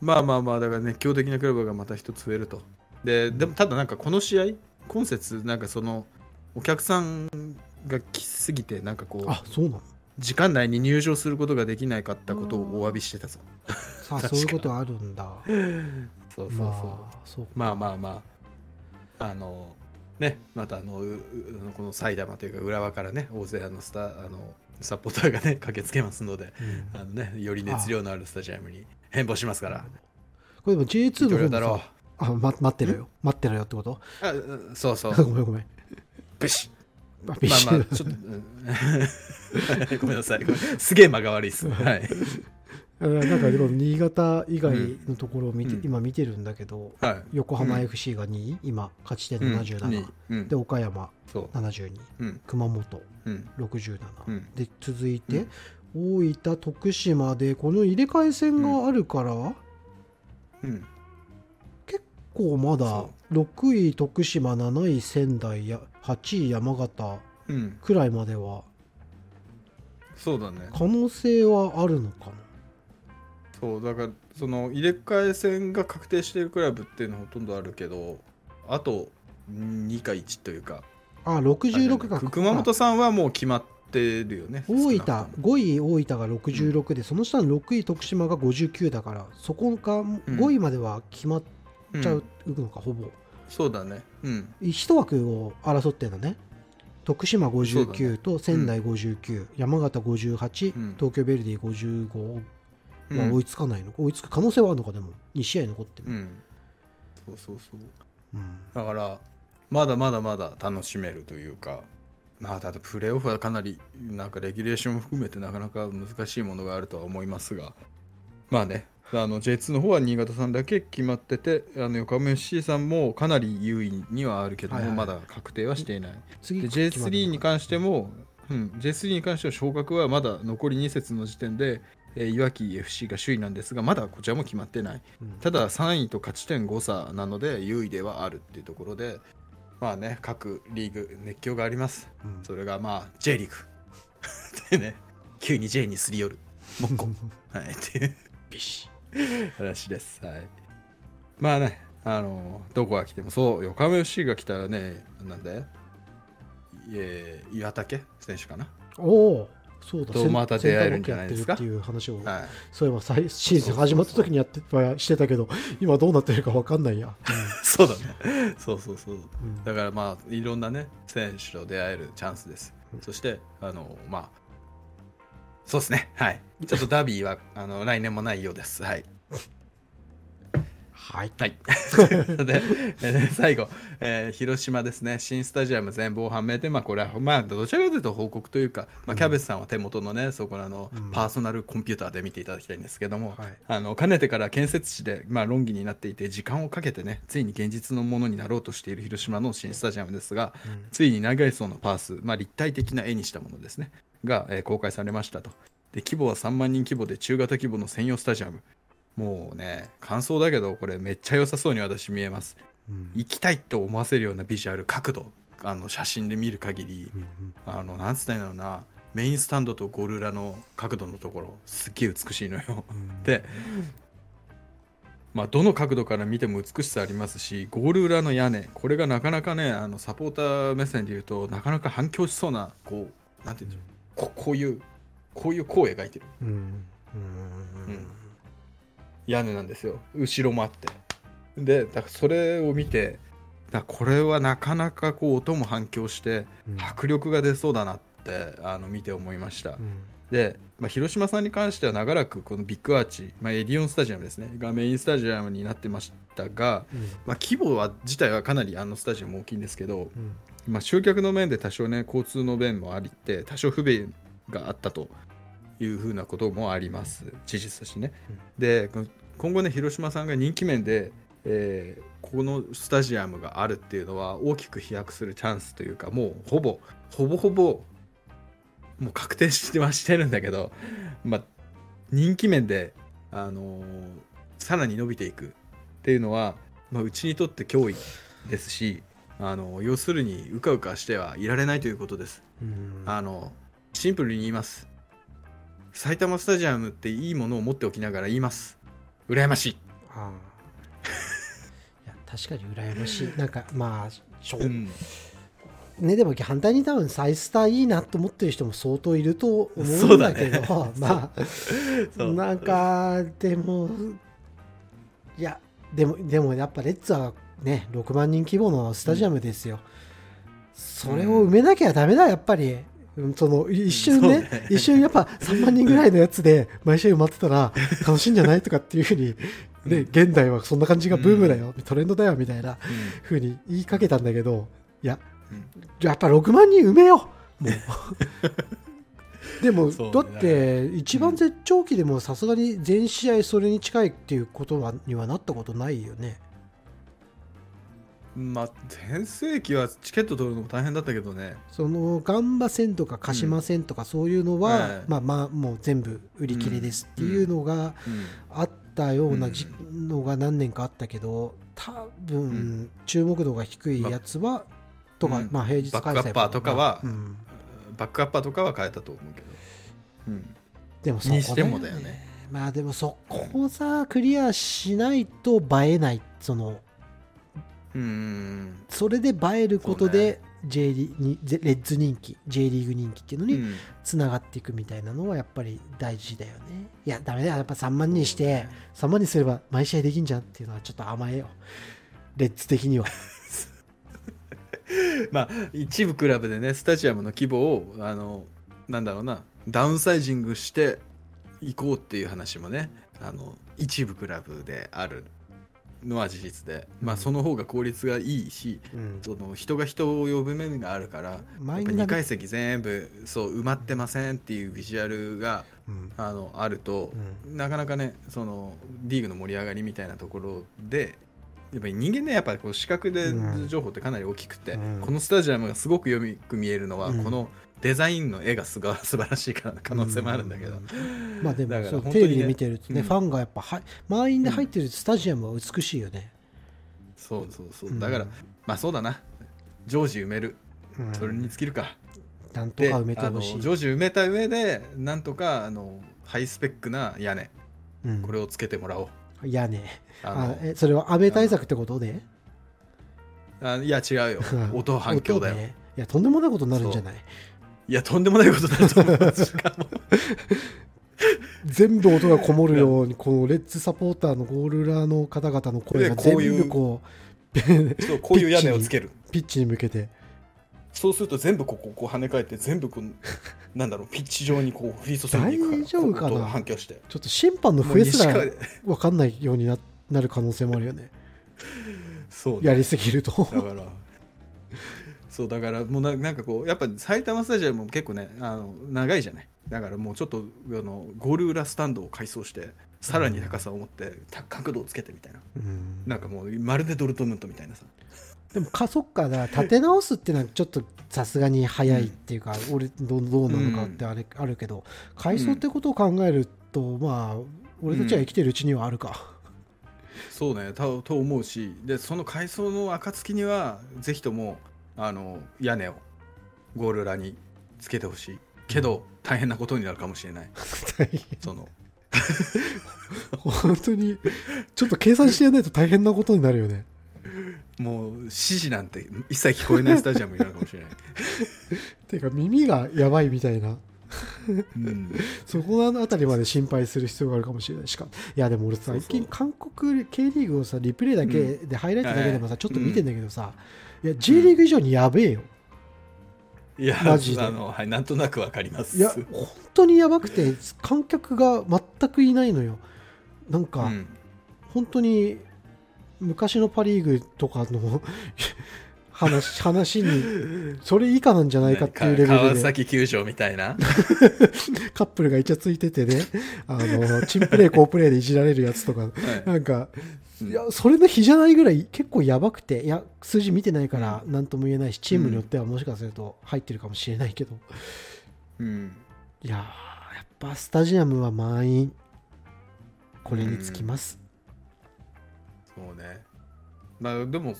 まあまあまあだから熱狂的なクラブがまた一つ増えると。ででもただなんかこの試合今節なんかそのお客さんが来すぎてなんかこうあそうなの？時間内に入場することができないかったことをお詫びしてたぞ。さあそういうことあるんだ。そうそうそう,、まあ、そうまあまあまあ。あのねまたあのこの埼玉というか浦和からね大勢あのスタあのサポーターがね 駆けつけますので、うん、あのね、より熱量のあるスタジアムに変貌しますから。これでも J2 の方もさあ、ま、待ってろよ。待ってろよってこと？あそうそう。ごめんごめん。ブシッ。まあまあ、ちょっと、ごめんなさい。すげえ間が悪いっす。はい。なんかでも新潟以外のところを見て、うん、今見てるんだけど、はい、横浜 FC が2位、今勝ち点77、うん、で岡山72、う。ん、熊本、うん、67、で続いて、大分徳島でこの入れ替え戦があるから、うん構まだ6位徳島7位仙台や8位山形くらいまでは、そうだね。可能性はあるのかな？そうだからその入れ替え戦が確定しているクラブっていうのはほとんどあるけどあと2か1というか。あ66か。熊本さんはもう決まってるよね大分。5位大分が66で、うん、その下の6位徳島が59だからそこが5位までは決まっちゃうのか、ほぼ。そうだね。うん。一枠を争ってんだね。徳島59と仙台59、うん、山形58、うん、東京ヴェルディ55は追いつかないの、追いつく可能性はあるのかでも。2試合残ってる、うん、そうそうそう、うん、だからまだまだまだ楽しめるというかまあだってプレーオフはかなりなんかレギュレーションも含めてなかなか難しいものがあるとは思いますが。まあねあの J2 の方は新潟さんだけ決まっててあの横浜 FC さんもかなり優位にはあるけども、はいはい、まだ確定はしていない。で J3 に関しても、うん、J3 に関しては昇格はまだ残り2節の時点で、えー、いわき FC が首位なんですがまだこちらも決まってない、うん、ただ3位と勝ち点5差なので優位ではあるっていうところでまあね各リーグ熱狂があります、うん、それがまあ J リーグ。でね急に J にすり寄る。もっこはいっていう。ビシ 話です。はい。まあね、あの、どこが来ても、そう、横浜 FC が来たらね、なんで、え岩竹選手かな？おお、そうだ。とまた出会えるんじゃないですか？っていう話を、はい、そういえば最シーズン始まった時にやってはしてたけど今どうなってるか分かんないや、そうだね。そうそうそうう。ん。だからまあいろんなね選手と出会えるチャンスです、そしてあのまあそうですね。はい。ちょっとダービーはあの来年もないようです。はい。はい。はい。で、えー最後、えー広島ですね、新スタジアム全貌判明で、まあ、これは、まあ、どちらかというと報告というか、まあ、キャベツさんは手元のね、そこらのうん。パーソナルコンピューターで見ていただきたいんですけども、はい。あのかねてから建設地で、まあ、論議になっていて、時間をかけてね、ついに現実のものになろうとしている広島の新スタジアムですが、うん。ついに長い層のパース、まあ、立体的な絵にしたものですね、が、えー公開されましたと。で、規模は3万人規模で中型規模の専用スタジアム。もうね、感想だけど、これめっちゃ良さそうに私見えます。うん行きたいと思わせるようなビジュアル、角度、あの写真で見る限り、うんうんあの、なんつったんだろうな、メインスタンドとゴール裏の角度のところ、すっげえ美しいのよ。うんで、まあ、どの角度から見ても美しさありますし、ゴール裏の屋根、これがなかなかね、あのサポーター目線で言うとなかなか反響しそうな、こう、なんていうんでしょう、ここういう、こういう弧を描いてる。うんうん。うん。屋根なんですよ。後ろもあって。で、だからそれを見て、だこれはなかなかこう音も反響して、うん。迫力が出そうだなってあの見て思いました。うん。で、まあ、広島さんに関しては長らくこのビッグアーチ、まあ、エディオンスタジアムですね。がメインスタジアムになってましたが、うん。まあ、規模は自体はかなりあのスタジアム大きいんですけど、うんまあ、集客の面で多少ね交通の便もありって多少不便があったというふうなこともあります。事実としてね、うん。で今後ね広島さんが人気面で、えーこのスタジアムがあるっていうのは大きく飛躍するチャンスというかもうほぼほぼほぼもう確定してはしてるんだけど、まあ、人気面で、あのーさらに伸びていくっていうのは、まあ、うちにとって脅威ですし、あの要するにうかうかしてはいられないということです。うんあのシンプルに言います。埼玉スタジアムっていいものを持っておきながら言います。羨ましい。ああいや確かに羨ましい なんかまあしょううん、ねでも反対に多分サイスターいいなと思ってる人も相当いると思そうんだけど、ね まあなんかでもいやでもでもやっぱレッツはね6万人規模のスタジアムですよ、それを埋めなきゃダメだやっぱり。うんその一瞬ね,、ね。一瞬やっぱ3万人ぐらいのやつで毎試合埋まってたら楽しいんじゃないとかっていうふうに、ね、現代はそんな感じがブームだよ、トレンドだよみたいなふうに言いかけたんだけどいやうん。やっぱ6万人埋めようもう。でも、ね。だって一番絶頂期でもさすがに全試合それに近いっていうことはにはなったことないよねまあ全盛期はチケット取るのも大変だったけどね。そのガンバ戦とか鹿島戦とかそういうのは、ええ。まあまあもう全部売り切れですっていうのがうん。あったようなじ、のが何年かあったけど多分、うん。注目度が低いやつは、とか、うん。まあ平日開催バックアッパーとかはうん。バックアッパーとかは変えたと思うけど。うん。でもそこにしてもだよね。まあでもそこをさクリアしないと映えないそのうん。それで映えることで J リにゼレッズ人気 J リーグ人気っていうのにうん。つながっていくみたいなのはやっぱり大事だよね。いやダメだよ。やっぱ3万人して3万人すれば毎試合できんじゃんっていうのはちょっと甘えよレッズ的には。まあ一部クラブでねスタジアムの規模をあのなんだろうなダウンサイジングしていこうっていう話もねあの一部クラブであるのは事実で、まあうんその方が効率がいいしうん。その人が人を呼ぶ面があるからやっぱ2マインド階席全部そう埋まってませんっていうビジュアルがうん。あのあると、なかなかねそのリーグの盛り上がりみたいなところでやっぱり人間ねやっぱこう視覚でうん。情報ってかなり大きくて、うん。このスタジアムがすごく読みく見えるのは、うん。このデザインの絵がすが 素晴らしいから可能性もあるんだけど、まあでもそうね。テレビで見てるとね、うん。ファンがやっぱは満員で入ってるスタジアムは美しいよね、そうそうそう。うん。だから、まあそうだな。常時埋める。うん。それに尽きるか、なんとでか埋めてほしい、常時埋めた上でなんとかあのハイスペックな屋根。うん。これをつけてもらおう、いやねあえそれは雨対策ってことで？あいや違うよ。音反響だよ、音ね。いやとんでもないことになるんじゃない？いやとんでもないことだと思います全部音がこもるようにこのレッツサポーターのゴール裏の方々の声が全部こうそうこういう屋根をつける。ピッチに向けて。そうすると全部こここう跳ね返って全部こうなんだろうピッチ上にこう降り注いでいくから大丈夫かな？反響して。ちょっと審判の増えすら分かんないようにななる可能性もあるよね。そうね。やりすぎると。だからそうだからもうななんかこうやっぱ埼玉スタジアムも結構ねあの長いじゃない。だからもうちょっとあのゴール裏スタンドを改装してさらに高さを持って、た角度をつけてみたいな。うん。なんかもうまるでドルトムントみたいなさ。でもかそっかだから立て直すっていうのはちょっとさすがに早いっていうか、俺どうどうなのかってあれ、あるけど改装ってことを考えると、まあ俺たちは生きてるうちにはあるか、そうねとと思うしでその改装の暁にはぜひともあの屋根をゴール裏につけてほしい。けど、大変なことになるかもしれない。その。本当にちょっと計算してやらないと大変なことになるよね。もう指示なんて一切聞こえないスタジアムになるかもしれない、ていうか耳がやばいみたいな。うん、そこのあたりまで心配する必要があるかもしれない。しかいやでも俺最近韓国 K リーグをさリプレイだけでハイライトだけでもさちょっと見てんだけどさ、いや J リーグ以上にやべえよ、いやマジで。あの、はい、なんとなくわかります。いや本当にやばくて観客が全くいないのよ。なんか、うん。本当に昔のパ・リーグとかの 話話にそれ以下なんじゃないかっていうレベ川ルで。崎球場みたいな。カップルがイチャついててね。あのチンプレー好プレーでいじられるやつとか。はい。なんかうんいやそれの比じゃないぐらい結構やばくていや数字見てないから何とも言えないしチームによってはもしかすると入ってるかもしれないけど。うん。いやーやっぱスタジアムは満員。これにつきます、そうね。まあでも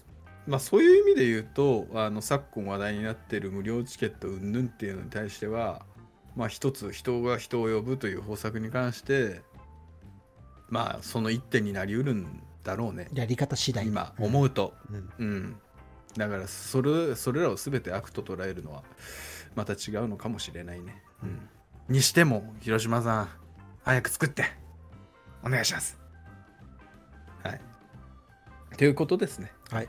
まあそういう意味で言うとあの昨今話題になってる無料チケット云々っていうのに対してはまあ一つ人が人を呼ぶという方策に関してまあその一点になりうるんだろうね。やり方次第。今思うと。うん。うん。だからそれそれらを全て悪と捉えるのはまた違うのかもしれないね、うん、にしても広島さん早く作って。お願いします。はい。ということですね。はい。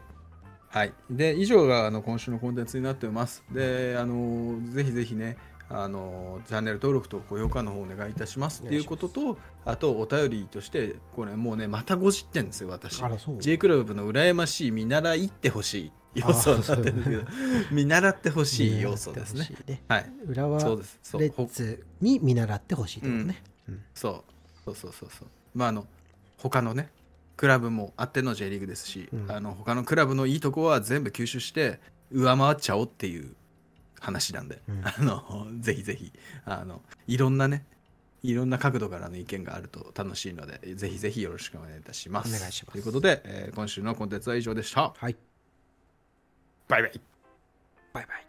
はい、で以上があの今週のコンテンツになっています。で、あのぜひぜひね、あのチャンネル登録と高評価の方お願いいたします。っていうことと、あとお便りとして、これもうね、また50点ですよ、私。J クラブの羨ましい見習いってほしい要素になってるんですけど、見習ってほしい要素ですね。ね。はい、裏はレほッツに見習ってほしいとね、そう。そうそうそうそう。まああの他のねクラブもあっての J リーグですし、うん。あの他のクラブのいいとこは全部吸収して上回っちゃおうっていう話なんで、うん。あのぜひぜひあのいろんなねいろんな角度からの意見があると楽しいのでぜひぜひよろしくお願いいたします。お願いしますということで、えー今週のコンテンツは以上でした。はいバイバイ。バイバイ